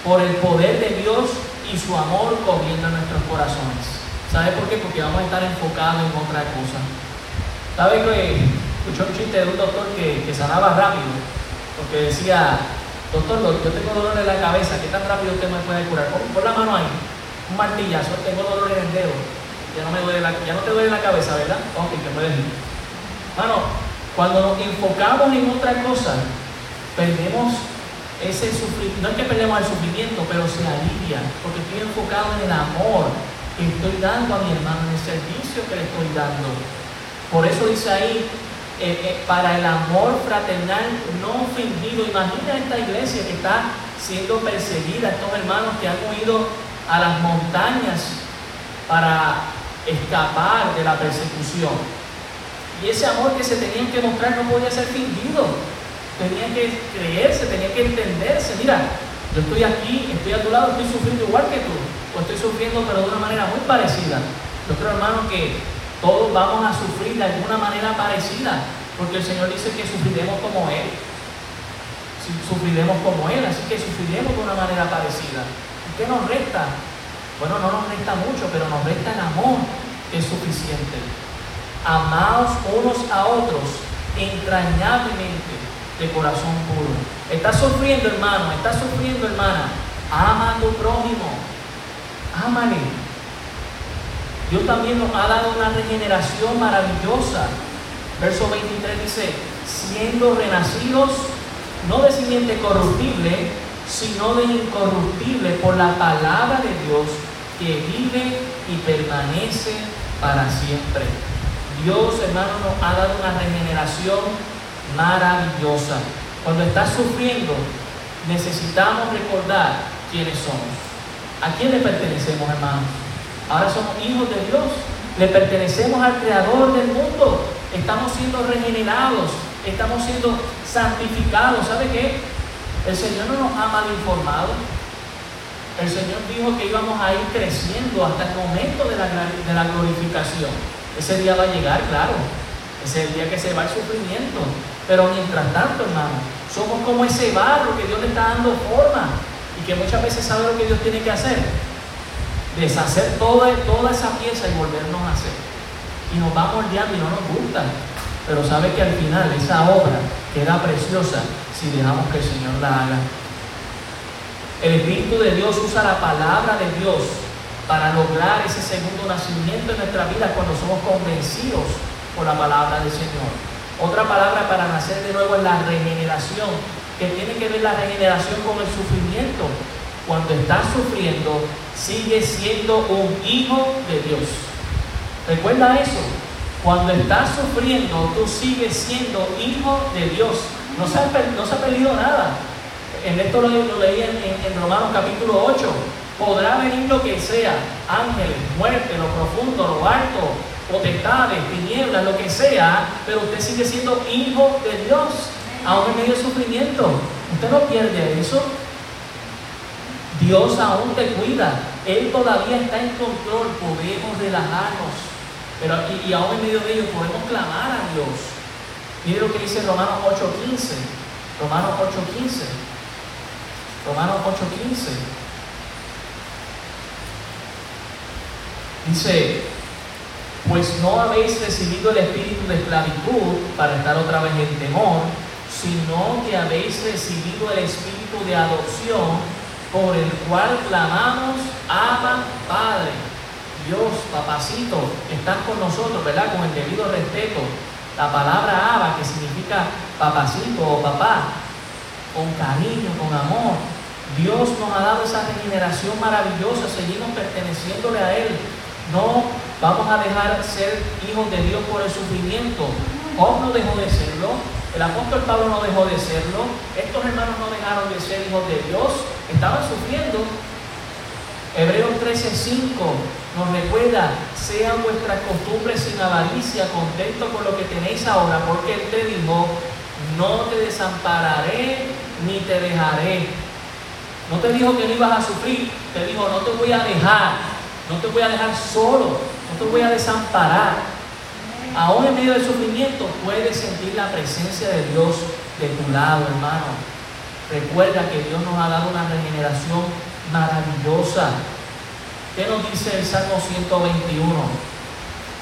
por el poder de Dios y su amor en nuestros corazones. ¿Sabe por qué? Porque vamos a estar enfocados en otra cosa. ¿Sabe que escuché un chiste de un doctor que, sanaba rápido, porque decía, doctor, yo tengo dolor en la cabeza, ¿qué tan rápido usted me puede curar? Pon, la mano ahí, un martillazo, tengo dolor en el dedo, ya no, me duele la, ya no te duele la cabeza, ¿verdad? Ok, que puedes ir. Mano, cuando nos enfocamos en otra cosa, perdemos ese sufrimiento, no es que perdemos el sufrimiento, pero se alivia, porque estoy enfocado en el amor que estoy dando a mi hermano, en el servicio que le estoy dando. Por eso dice ahí, eh, eh, para el amor fraternal no fingido. Imagina esta iglesia que está siendo perseguida, estos hermanos que han huido a las montañas para escapar de la persecución. Y ese amor que se tenían que mostrar no podía ser fingido. Tenía que creerse, tenía que entenderse. Mira, yo estoy aquí, estoy a tu lado, estoy sufriendo igual que tú. O estoy sufriendo pero de una manera muy parecida. Yo creo, hermano, que todos vamos a sufrir de alguna manera parecida, porque el Señor dice que sufriremos como Él. Sufriremos como Él, así que sufriremos de una manera parecida. ¿Qué nos resta? Bueno, no nos resta mucho, pero nos resta el amor, que es suficiente. Amaos unos a otros entrañablemente de corazón puro. Estás sufriendo, hermano, estás sufriendo, hermana. Ama a tu prójimo. Ámale. Dios también nos ha dado una regeneración maravillosa. Verso 23 dice, siendo renacidos no de simiente corruptible, sino de incorruptible por la palabra de Dios que vive y permanece para siempre. Dios, hermano, nos ha dado una regeneración maravillosa. Cuando estás sufriendo, necesitamos recordar quiénes somos. ¿A quién le pertenecemos, hermanos? Ahora somos hijos de Dios. Le pertenecemos al Creador del mundo. Estamos siendo regenerados. Estamos siendo santificados. ¿Sabe qué? El Señor no nos ha mal informado. El Señor dijo que íbamos a ir creciendo hasta el momento de la, de la glorificación. Ese día va a llegar, claro. Ese es el día que se va el sufrimiento. Pero mientras tanto, hermano, somos como ese barro que Dios le está dando forma y que muchas veces sabe lo que Dios tiene que hacer. Deshacer toda, toda esa pieza y volvernos a hacer. Y nos va moldeando y no nos gusta. Pero sabe que al final esa obra queda preciosa si dejamos que el Señor la haga. El Espíritu de Dios usa la palabra de Dios para lograr ese segundo nacimiento en nuestra vida cuando somos convencidos por la palabra del Señor. Otra palabra para nacer de nuevo es la regeneración, que tiene que ver la regeneración con el sufrimiento. Cuando estás sufriendo, sigue siendo un hijo de Dios. Recuerda eso. Cuando estás sufriendo, tú sigues siendo hijo de Dios. No se ha, perdido nada. En esto lo, leí en, en Romanos capítulo 8. Podrá venir lo que sea, ángeles, muerte, lo profundo, lo alto, potestades, tinieblas, lo que sea, pero usted sigue siendo hijo de Dios, aún en medio de sufrimiento. Usted no pierde eso. Dios aún te cuida. Él todavía está en control. Podemos relajarnos. Pero, y, y aún en medio de ello podemos clamar a Dios. Mire lo que dice Romanos 8.15. Romanos 8.15. Romanos 8.15. Dice, pues no habéis recibido el espíritu de esclavitud para estar otra vez en temor, sino que habéis recibido el espíritu de adopción por el cual clamamos, Abba Padre. Dios, papacito, están con nosotros, ¿verdad? Con el debido respeto. La palabra Abba, que significa papacito o papá, con cariño, con amor. Dios nos ha dado esa regeneración maravillosa, seguimos perteneciéndole a Él. No vamos a dejar ser hijos de Dios por el sufrimiento. Job no dejó de serlo, el apóstol Pablo no dejó de serlo, estos hermanos no dejaron de ser hijos de Dios, estaban sufriendo. Hebreos 13:5 nos recuerda, sean vuestras costumbres sin avaricia, contento con lo que tenéis ahora, porque Él te dijo, no te desampararé ni te dejaré. No te dijo que no ibas a sufrir, te dijo, no te voy a dejar, no te voy a dejar solo, no te voy a desamparar. Aún en medio del sufrimiento puedes sentir la presencia de Dios de tu lado, hermano. Recuerda que Dios nos ha dado una regeneración maravillosa. ¿Qué nos dice el Salmo 121?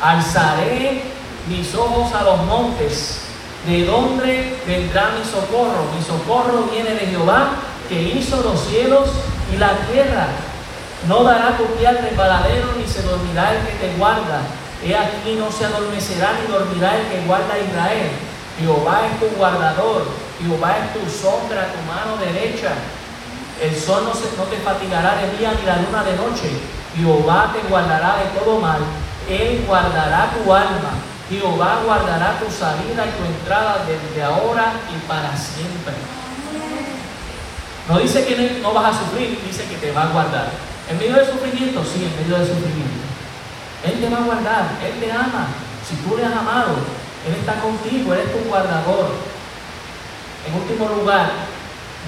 Alzaré mis ojos a los montes. ¿De dónde vendrá mi socorro? Mi socorro viene de Jehová, que hizo los cielos y la tierra. No dará tu pie al resbaladero, ni se dormirá el que te guarda. He aquí no se adormecerá ni dormirá el que guarda a Israel. Jehová es tu guardador, Jehová es tu sombra, tu mano derecha. El sol no, no te fatigará de día ni la luna de noche. Jehová te guardará de todo mal. Él guardará tu alma. Jehová guardará tu salida y tu entrada desde ahora y para siempre. No dice que no vas a sufrir, dice que te va a guardar. ¿En medio del sufrimiento? Sí, en medio del sufrimiento. Él te va a guardar, Él te ama. Si tú le has amado, Él está contigo, Él es tu guardador. En último lugar,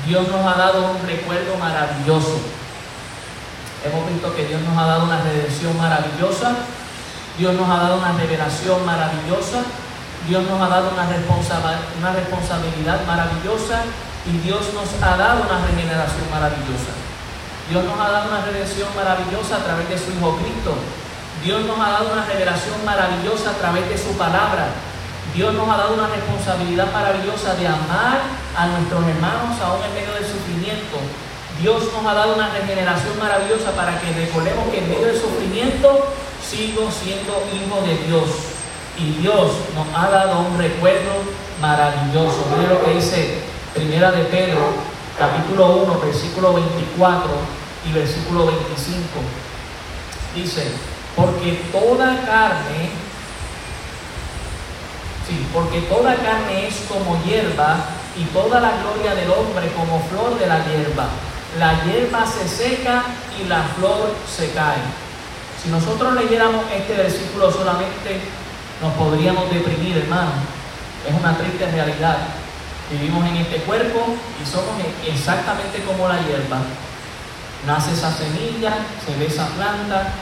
Dios nos ha dado un recuerdo maravilloso. Hemos visto que Dios nos ha dado una redención maravillosa, Dios nos ha dado una revelación maravillosa, Dios nos ha dado una, una responsabilidad maravillosa y Dios nos ha dado una regeneración maravillosa. Dios nos ha dado una redención maravillosa a través de su Hijo Cristo. Dios nos ha dado una revelación maravillosa a través de su palabra. Dios nos ha dado una responsabilidad maravillosa de amar a nuestros hermanos aún en medio del sufrimiento. Dios nos ha dado una regeneración maravillosa para que recordemos que en medio del sufrimiento sigo siendo hijo de Dios. Y Dios nos ha dado un recuerdo maravilloso. Mire lo que dice Primera de Pedro capítulo 1, versículo 24 y versículo 25. Dice, porque toda carne, sí, porque toda carne es como hierba y toda la gloria del hombre como flor de la hierba. La hierba se seca y la flor se cae. Si nosotros leyéramos este versículo solamente, nos podríamos deprimir, hermano. Es una triste realidad. Vivimos en este cuerpo y somos exactamente como la hierba. Nace esa semilla, se ve esa planta,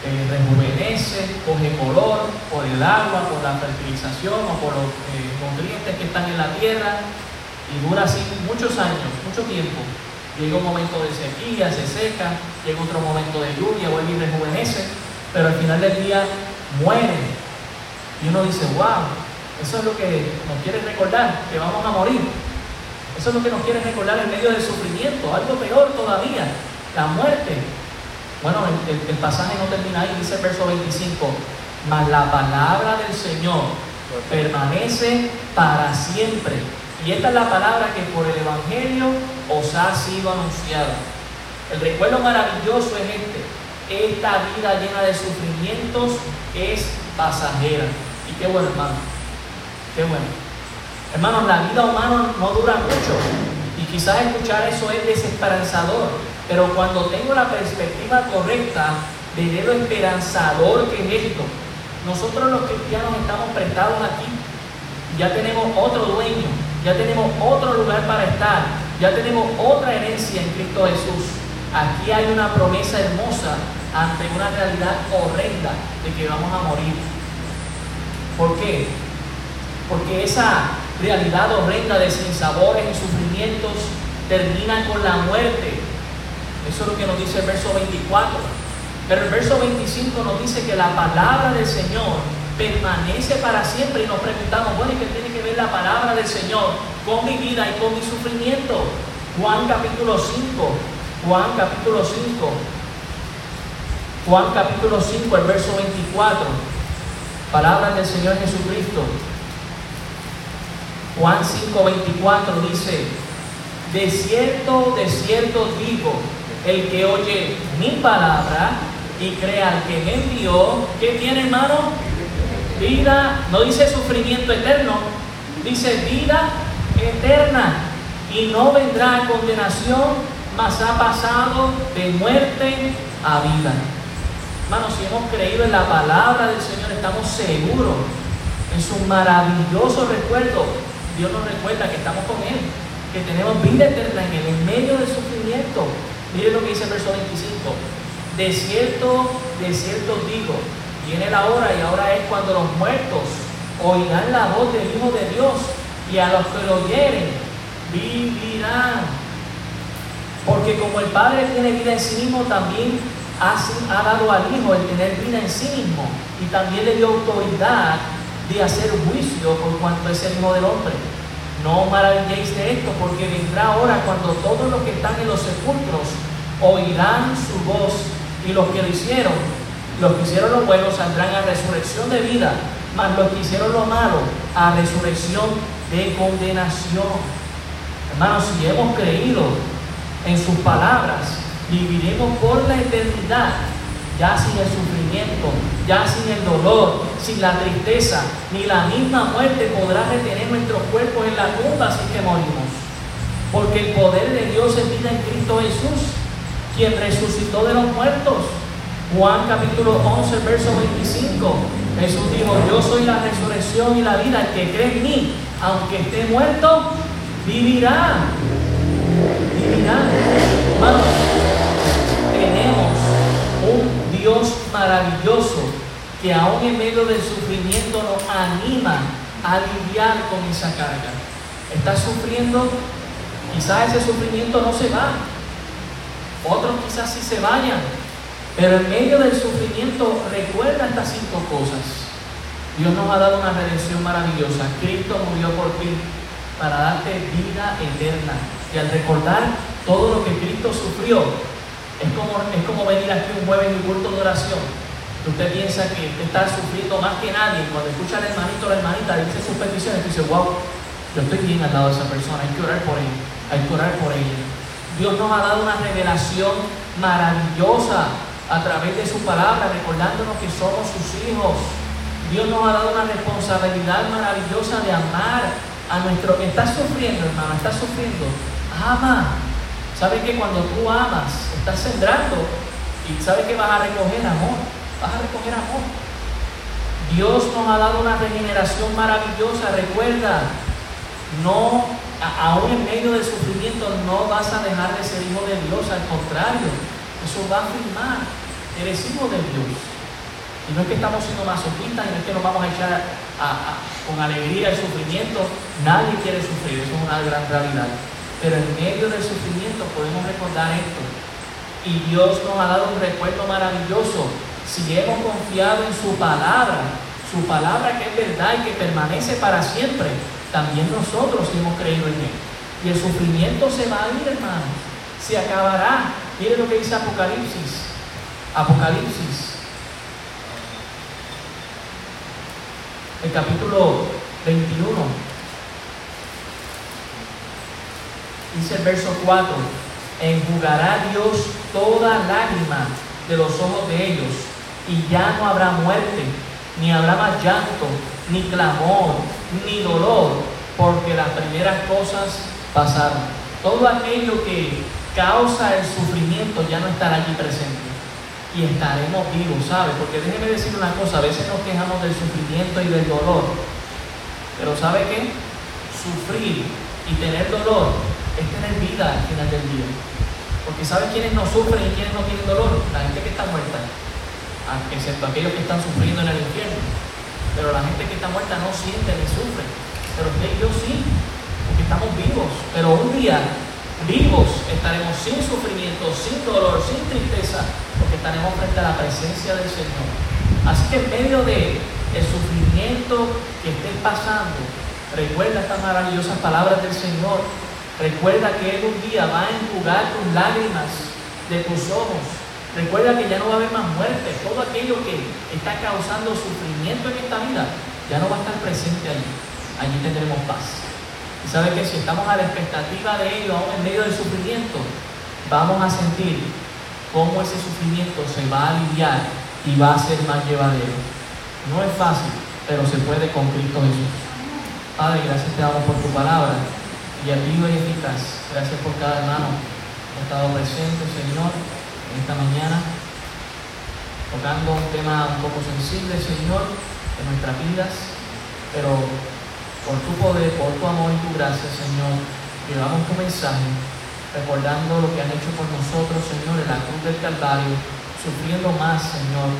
eh, rejuvenece, coge color por el agua, por la fertilización o por los eh, nutrientes que están en la tierra y dura así muchos años, mucho tiempo. Llega un momento de sequía, se seca, llega otro momento de lluvia, vuelve y rejuvenece, pero al final del día muere. Y uno dice, wow, eso es lo que nos quiere recordar, que vamos a morir. Eso es lo que nos quiere recordar en medio del sufrimiento, algo peor todavía, la muerte. Bueno, el, pasaje no termina ahí, dice el verso 25, mas la palabra del Señor permanece para siempre. Y esta es la palabra que por el Evangelio os ha sido anunciada. El recuerdo maravilloso es este. Esta vida llena de sufrimientos es pasajera. Y qué bueno, hermano. Qué bueno. Hermanos, la vida humana no dura mucho. Y quizás escuchar eso es desesperanzador. Pero cuando tengo la perspectiva correcta de lo esperanzador que es esto, nosotros los cristianos estamos prestados aquí. Ya tenemos otro dueño, ya tenemos otro lugar para estar, ya tenemos otra herencia en Cristo Jesús. Aquí hay una promesa hermosa ante una realidad horrenda de que vamos a morir. ¿Por qué? Porque esa realidad horrenda de sinsabores y sufrimientos termina con la muerte. Eso es lo que nos dice el verso 24. Pero el verso 25 nos dice que la palabra del Señor permanece para siempre y nos preguntamos, bueno, ¿y qué tiene que ver la palabra del Señor con mi vida y con mi sufrimiento? Juan capítulo 5, Juan capítulo 5, Juan capítulo 5, el verso 24, palabras del Señor Jesucristo. Juan 5, 24 dice, de cierto, de cierto digo, el que oye mi palabra y crea al que me envió, ¿qué tiene hermano? Vida, no dice sufrimiento eterno, dice vida eterna y no vendrá a condenación, mas ha pasado de muerte a vida. Hermanos, si hemos creído en la palabra del Señor, estamos seguros en su maravilloso recuerdo. Dios nos recuerda que estamos con Él, que tenemos vida eterna en Él, en medio del sufrimiento. Miren lo que dice el verso 25. De cierto, de cierto digo, viene la hora y ahora es cuando los muertos oirán la voz del Hijo de Dios y a los que lo oyeren vivirán. Porque como el Padre tiene vida en sí mismo, también ha, dado al Hijo el tener vida en sí mismo y también le dio autoridad de hacer juicio por cuanto es el Hijo del Hombre. No maravilléis de esto, porque vendrá hora cuando todos los que están en los sepulcros oirán su voz y los que lo hicieron, los que hicieron lo bueno saldrán a resurrección de vida, mas los que hicieron lo malo a resurrección de condenación. Hermanos, si hemos creído en sus palabras, viviremos por la eternidad, ya sin el sufrimiento, ya sin el dolor, sin la tristeza, ni la misma muerte podrá retener nuestros cuerpos en la tumba si que morimos. Porque el poder de Dios es vida en Cristo Jesús, quien resucitó de los muertos. Juan capítulo 11, verso 25. Jesús dijo, yo soy la resurrección y la vida, el que cree en mí, aunque esté muerto. Vivirá. Que aún en medio del sufrimiento nos anima a lidiar con esa carga. ¿Estás sufriendo? Quizás ese sufrimiento no se va. Otros quizás sí se vayan. Pero en medio del sufrimiento recuerda estas cinco cosas. Dios nos ha dado una redención maravillosa. Cristo murió por ti para darte vida eterna. Y al recordar todo lo que Cristo sufrió, es como, es como venir aquí un jueves en un culto de oración. Usted piensa que usted está sufriendo más que nadie. Cuando escucha al hermanito o la hermanita dice sus peticiones, dice, wow, yo estoy bien al lado de esa persona, hay que orar por él, hay que orar por ella. Dios nos ha dado una revelación maravillosa a través de su palabra, recordándonos que somos sus hijos. Dios nos ha dado una responsabilidad maravillosa de amar a nuestro... Estás sufriendo, hermano, estás sufriendo. Ama. ¿Sabes que cuando tú amas, estás sembrando y sabes que vas a recoger amor? Vas a recoger amor. Dios nos ha dado una regeneración maravillosa. Recuerda, no, aún en medio del sufrimiento, no vas a dejar de ser hijo de Dios. Al contrario, eso va a afirmar. Eres hijo de Dios. Y no es que estamos siendo masoquistas y no es que nos vamos a echar con alegría el sufrimiento. Nadie quiere sufrir, eso es una gran realidad. Pero en medio del sufrimiento podemos recordar esto. Y Dios nos ha dado un recuerdo maravilloso. Si hemos confiado en su palabra, su palabra que es verdad y que permanece para siempre, también nosotros hemos creído en él. Y el sufrimiento se va a ir, hermanos. Se acabará. Mire lo que dice Apocalipsis. Apocalipsis. El capítulo 21. Dice el verso 4. Enjugará Dios toda lágrima de los ojos de ellos. Y ya no habrá muerte, ni habrá más llanto, ni clamor, ni dolor, porque las primeras cosas pasaron. Todo aquello que causa el sufrimiento ya no estará allí presente. Y estaremos vivos, ¿sabe? Porque déjeme decir una cosa, a veces nos quejamos del sufrimiento y del dolor. Pero ¿sabe qué? Sufrir y tener dolor es tener vida al final del día. Porque ¿sabe quiénes no sufren y quiénes no tienen dolor? La gente que está muerta. Ah, Excepto aquellos que están sufriendo en el infierno. Pero la gente que está muerta no siente ni sufre. Pero usted y yo sí, porque estamos vivos. Pero un día, vivos, estaremos sin sufrimiento, sin dolor, sin tristeza, porque estaremos frente a la presencia del Señor. Así que en medio de el sufrimiento que estés pasando, recuerda estas maravillosas palabras del Señor. Recuerda que Él un día va a enjugar tus lágrimas de tus ojos. Recuerda que ya no va a haber más muerte. Todo aquello que está causando sufrimiento en esta vida ya no va a estar presente allí. Allí tendremos paz. Y sabe que si estamos a la expectativa de ello, aún en medio del sufrimiento, vamos a sentir cómo ese sufrimiento se va a aliviar y va a ser más llevadero. No es fácil, pero se puede con Cristo Jesús. Padre, gracias te damos por tu palabra y ti y eficaz. Gracias por cada hermano que ha estado presente, Señor, esta mañana, tocando un tema un poco sensible, Señor, de nuestras vidas, pero por tu poder, por tu amor y tu gracia, Señor, llevamos tu mensaje, recordando lo que han hecho por nosotros, Señor, en la cruz del Calvario, sufriendo más, Señor,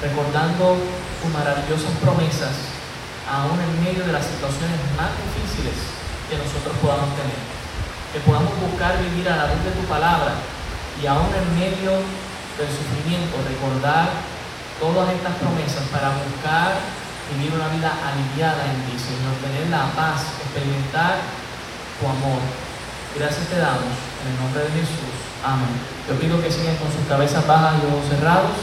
recordando tus maravillosas promesas, aún en medio de las situaciones más difíciles que nosotros podamos tener. Que podamos buscar vivir a la luz de tu palabra y aún en medio del sufrimiento recordar todas estas promesas para buscar vivir una vida aliviada en ti, Señor, tener la paz, experimentar tu amor. Gracias te damos en el nombre de Jesús. Amén. Yo pido que sigan con sus cabezas bajas y ojos cerrados.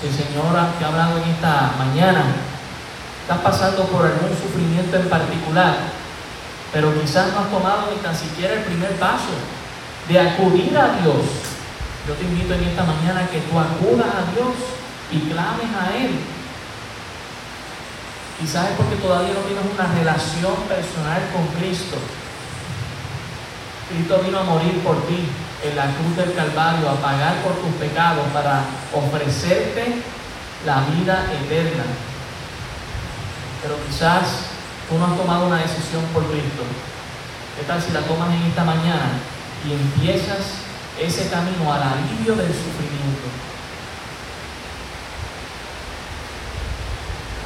Si el Señor te ha hablado en esta mañana, estás pasando por algún sufrimiento en particular, pero quizás no has tomado ni tan siquiera el primer paso de acudir a Dios. Yo te invito en esta mañana que tú acudas a Dios y clames a Él. Quizás es porque todavía no tienes una relación personal con Cristo. Cristo vino a morir por ti en la cruz del Calvario, a pagar por tus pecados para ofrecerte la vida eterna. Pero quizás tú no has tomado una decisión por Cristo. ¿Qué tal si la tomas en esta mañana y empiezas ese camino al alivio del sufrimiento?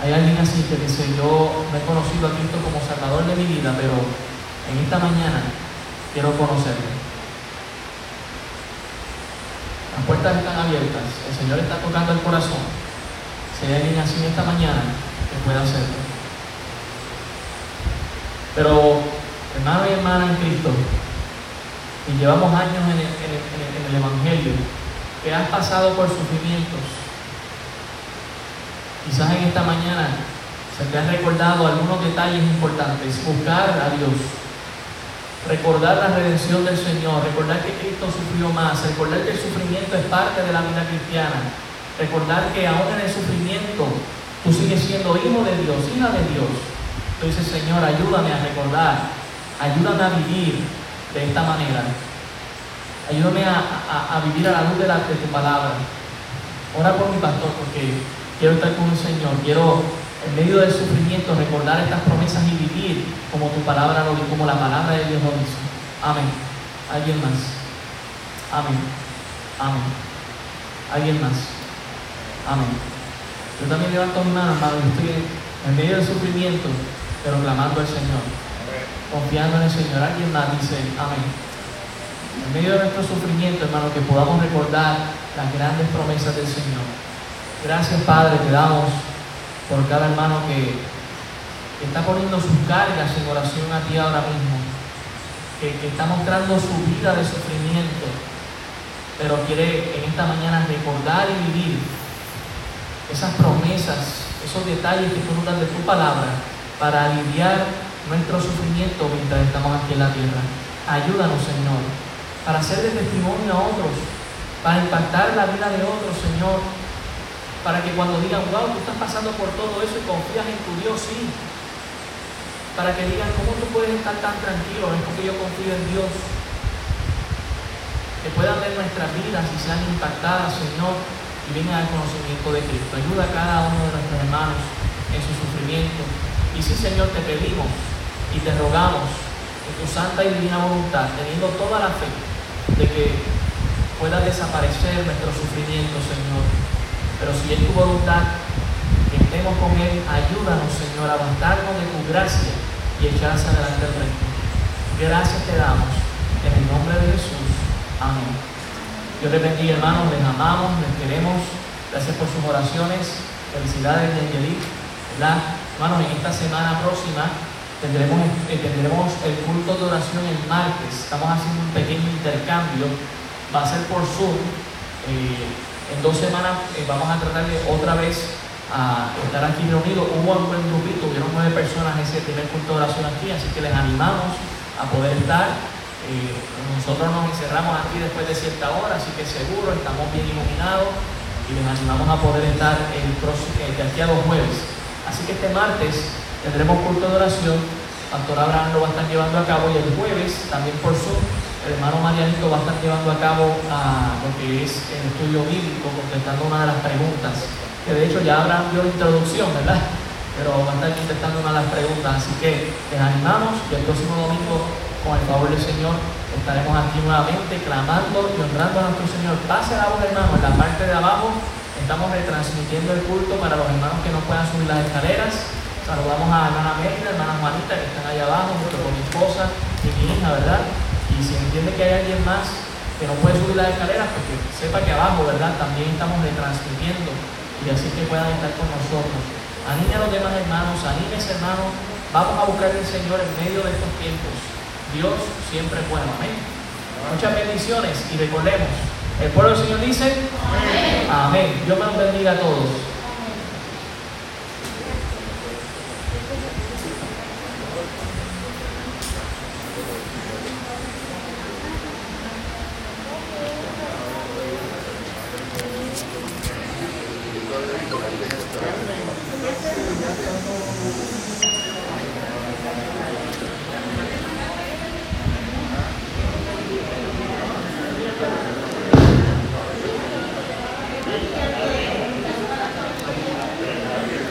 Hay alguien así que dice, yo no he conocido a Cristo como Salvador de mi vida, pero en esta mañana quiero conocerlo. Las puertas están abiertas, el Señor está tocando el corazón. Si hay alguien así en esta mañana, que pueda hacerlo. Pero, hermano y hermana en Cristo, y llevamos años en el, Evangelio, que has pasado por sufrimientos, quizás en esta mañana se te han recordado algunos detalles importantes, buscar a Dios, recordar la redención del Señor, recordar que Cristo sufrió más, recordar que el sufrimiento es parte de la vida cristiana, recordar que aún en el sufrimiento tú sigues siendo hijo de Dios, hija de Dios. Dices, Señor, ayúdame a recordar, ayúdame a vivir de esta manera, ayúdame a, a- vivir a la luz de, la, de tu palabra. Ora por mi pastor porque quiero estar con el Señor, quiero en medio del sufrimiento recordar estas promesas y vivir como tu palabra lo como la palabra de Dios lo dice. Amén. ¿Alguien más? Amén. Amén. ¿Alguien más? Amén. Yo también levanto mi mano, y estoy en medio del sufrimiento, pero clamando al Señor, confiando en el Señor. Alguien más dice, amén. En medio de nuestro sufrimiento, hermano, que podamos recordar las grandes promesas del Señor. Gracias, Padre, te damos por cada hermano que, está poniendo sus cargas en oración a ti ahora mismo, que, que está mostrando su vida de sufrimiento, pero quiere en esta mañana recordar y vivir esas promesas, esos detalles que tú nos de tu palabra para aliviar nuestro sufrimiento mientras estamos aquí en la tierra. Ayúdanos, Señor, para ser de testimonio a otros, para impactar la vida de otros, Señor, para que cuando digan, wow, tú estás pasando por todo eso y confías en tu Dios, sí, para que digan, ¿cómo tú puedes estar tan tranquilo? Es porque yo confío en Dios. Que puedan ver nuestras vidas y sean impactadas, Señor, y vengan al conocimiento de Cristo. Ayuda a cada uno de nuestros hermanos en su sufrimiento. Y sí, Señor, te pedimos y te rogamos en tu santa y divina voluntad, teniendo toda la fe de que pueda desaparecer nuestro sufrimiento, Señor. Pero si es tu voluntad que estemos con Él, ayúdanos, Señor, a avanzarnos de tu gracia y echar hacia adelante el reino. Gracias te damos. En el nombre de Jesús. Amén. Dios les bendiga, hermanos. Les amamos, les queremos. Gracias por sus oraciones. Felicidades, Yangelit. ¿Verdad? Hermanos, en esta semana próxima tendremos, eh, tendremos el culto de oración el martes. Estamos haciendo un pequeño intercambio. Va a ser por Zoom. Eh, en dos semanas eh, vamos a tratar de otra vez a estar aquí reunidos. Hubo un buen grupito, hubieron nueve personas ese primer culto de oración aquí, así que les animamos a poder estar. Nosotros nos encerramos aquí después de cierta hora, así que seguro estamos bien iluminados y les animamos a poder estar el próximo, de aquí a los jueves. Así que este martes tendremos culto de oración, Pastor Abraham lo va a estar llevando a cabo y el jueves también por Zoom el hermano Marianito va a estar llevando a cabo a lo que es el estudio bíblico, contestando una de las preguntas que de hecho ya habrán dio la introducción, ¿verdad? Pero va a estar contestando una de las preguntas, así que les animamos y el próximo domingo, con el favor del Señor, estaremos aquí nuevamente clamando y honrando a nuestro Señor. Pase la voz, hermano, en la parte de abajo estamos retransmitiendo el culto para los hermanos que no puedan subir las escaleras. Saludamos a hermana Mérida, hermana Juanita, que están allá abajo, junto con mi esposa y mi hija, ¿verdad? Y si entiende que hay alguien más que no puede subir las escaleras, porque sepa que abajo, ¿verdad? También estamos retransmitiendo y así que puedan estar con nosotros. Anime a los demás hermanos, anímese hermano, vamos a buscar al Señor en medio de estos tiempos. Dios siempre es bueno, amén. Muchas bendiciones y recordemos, el pueblo del Señor dice, amén. amén. Dios me los bendiga a todos.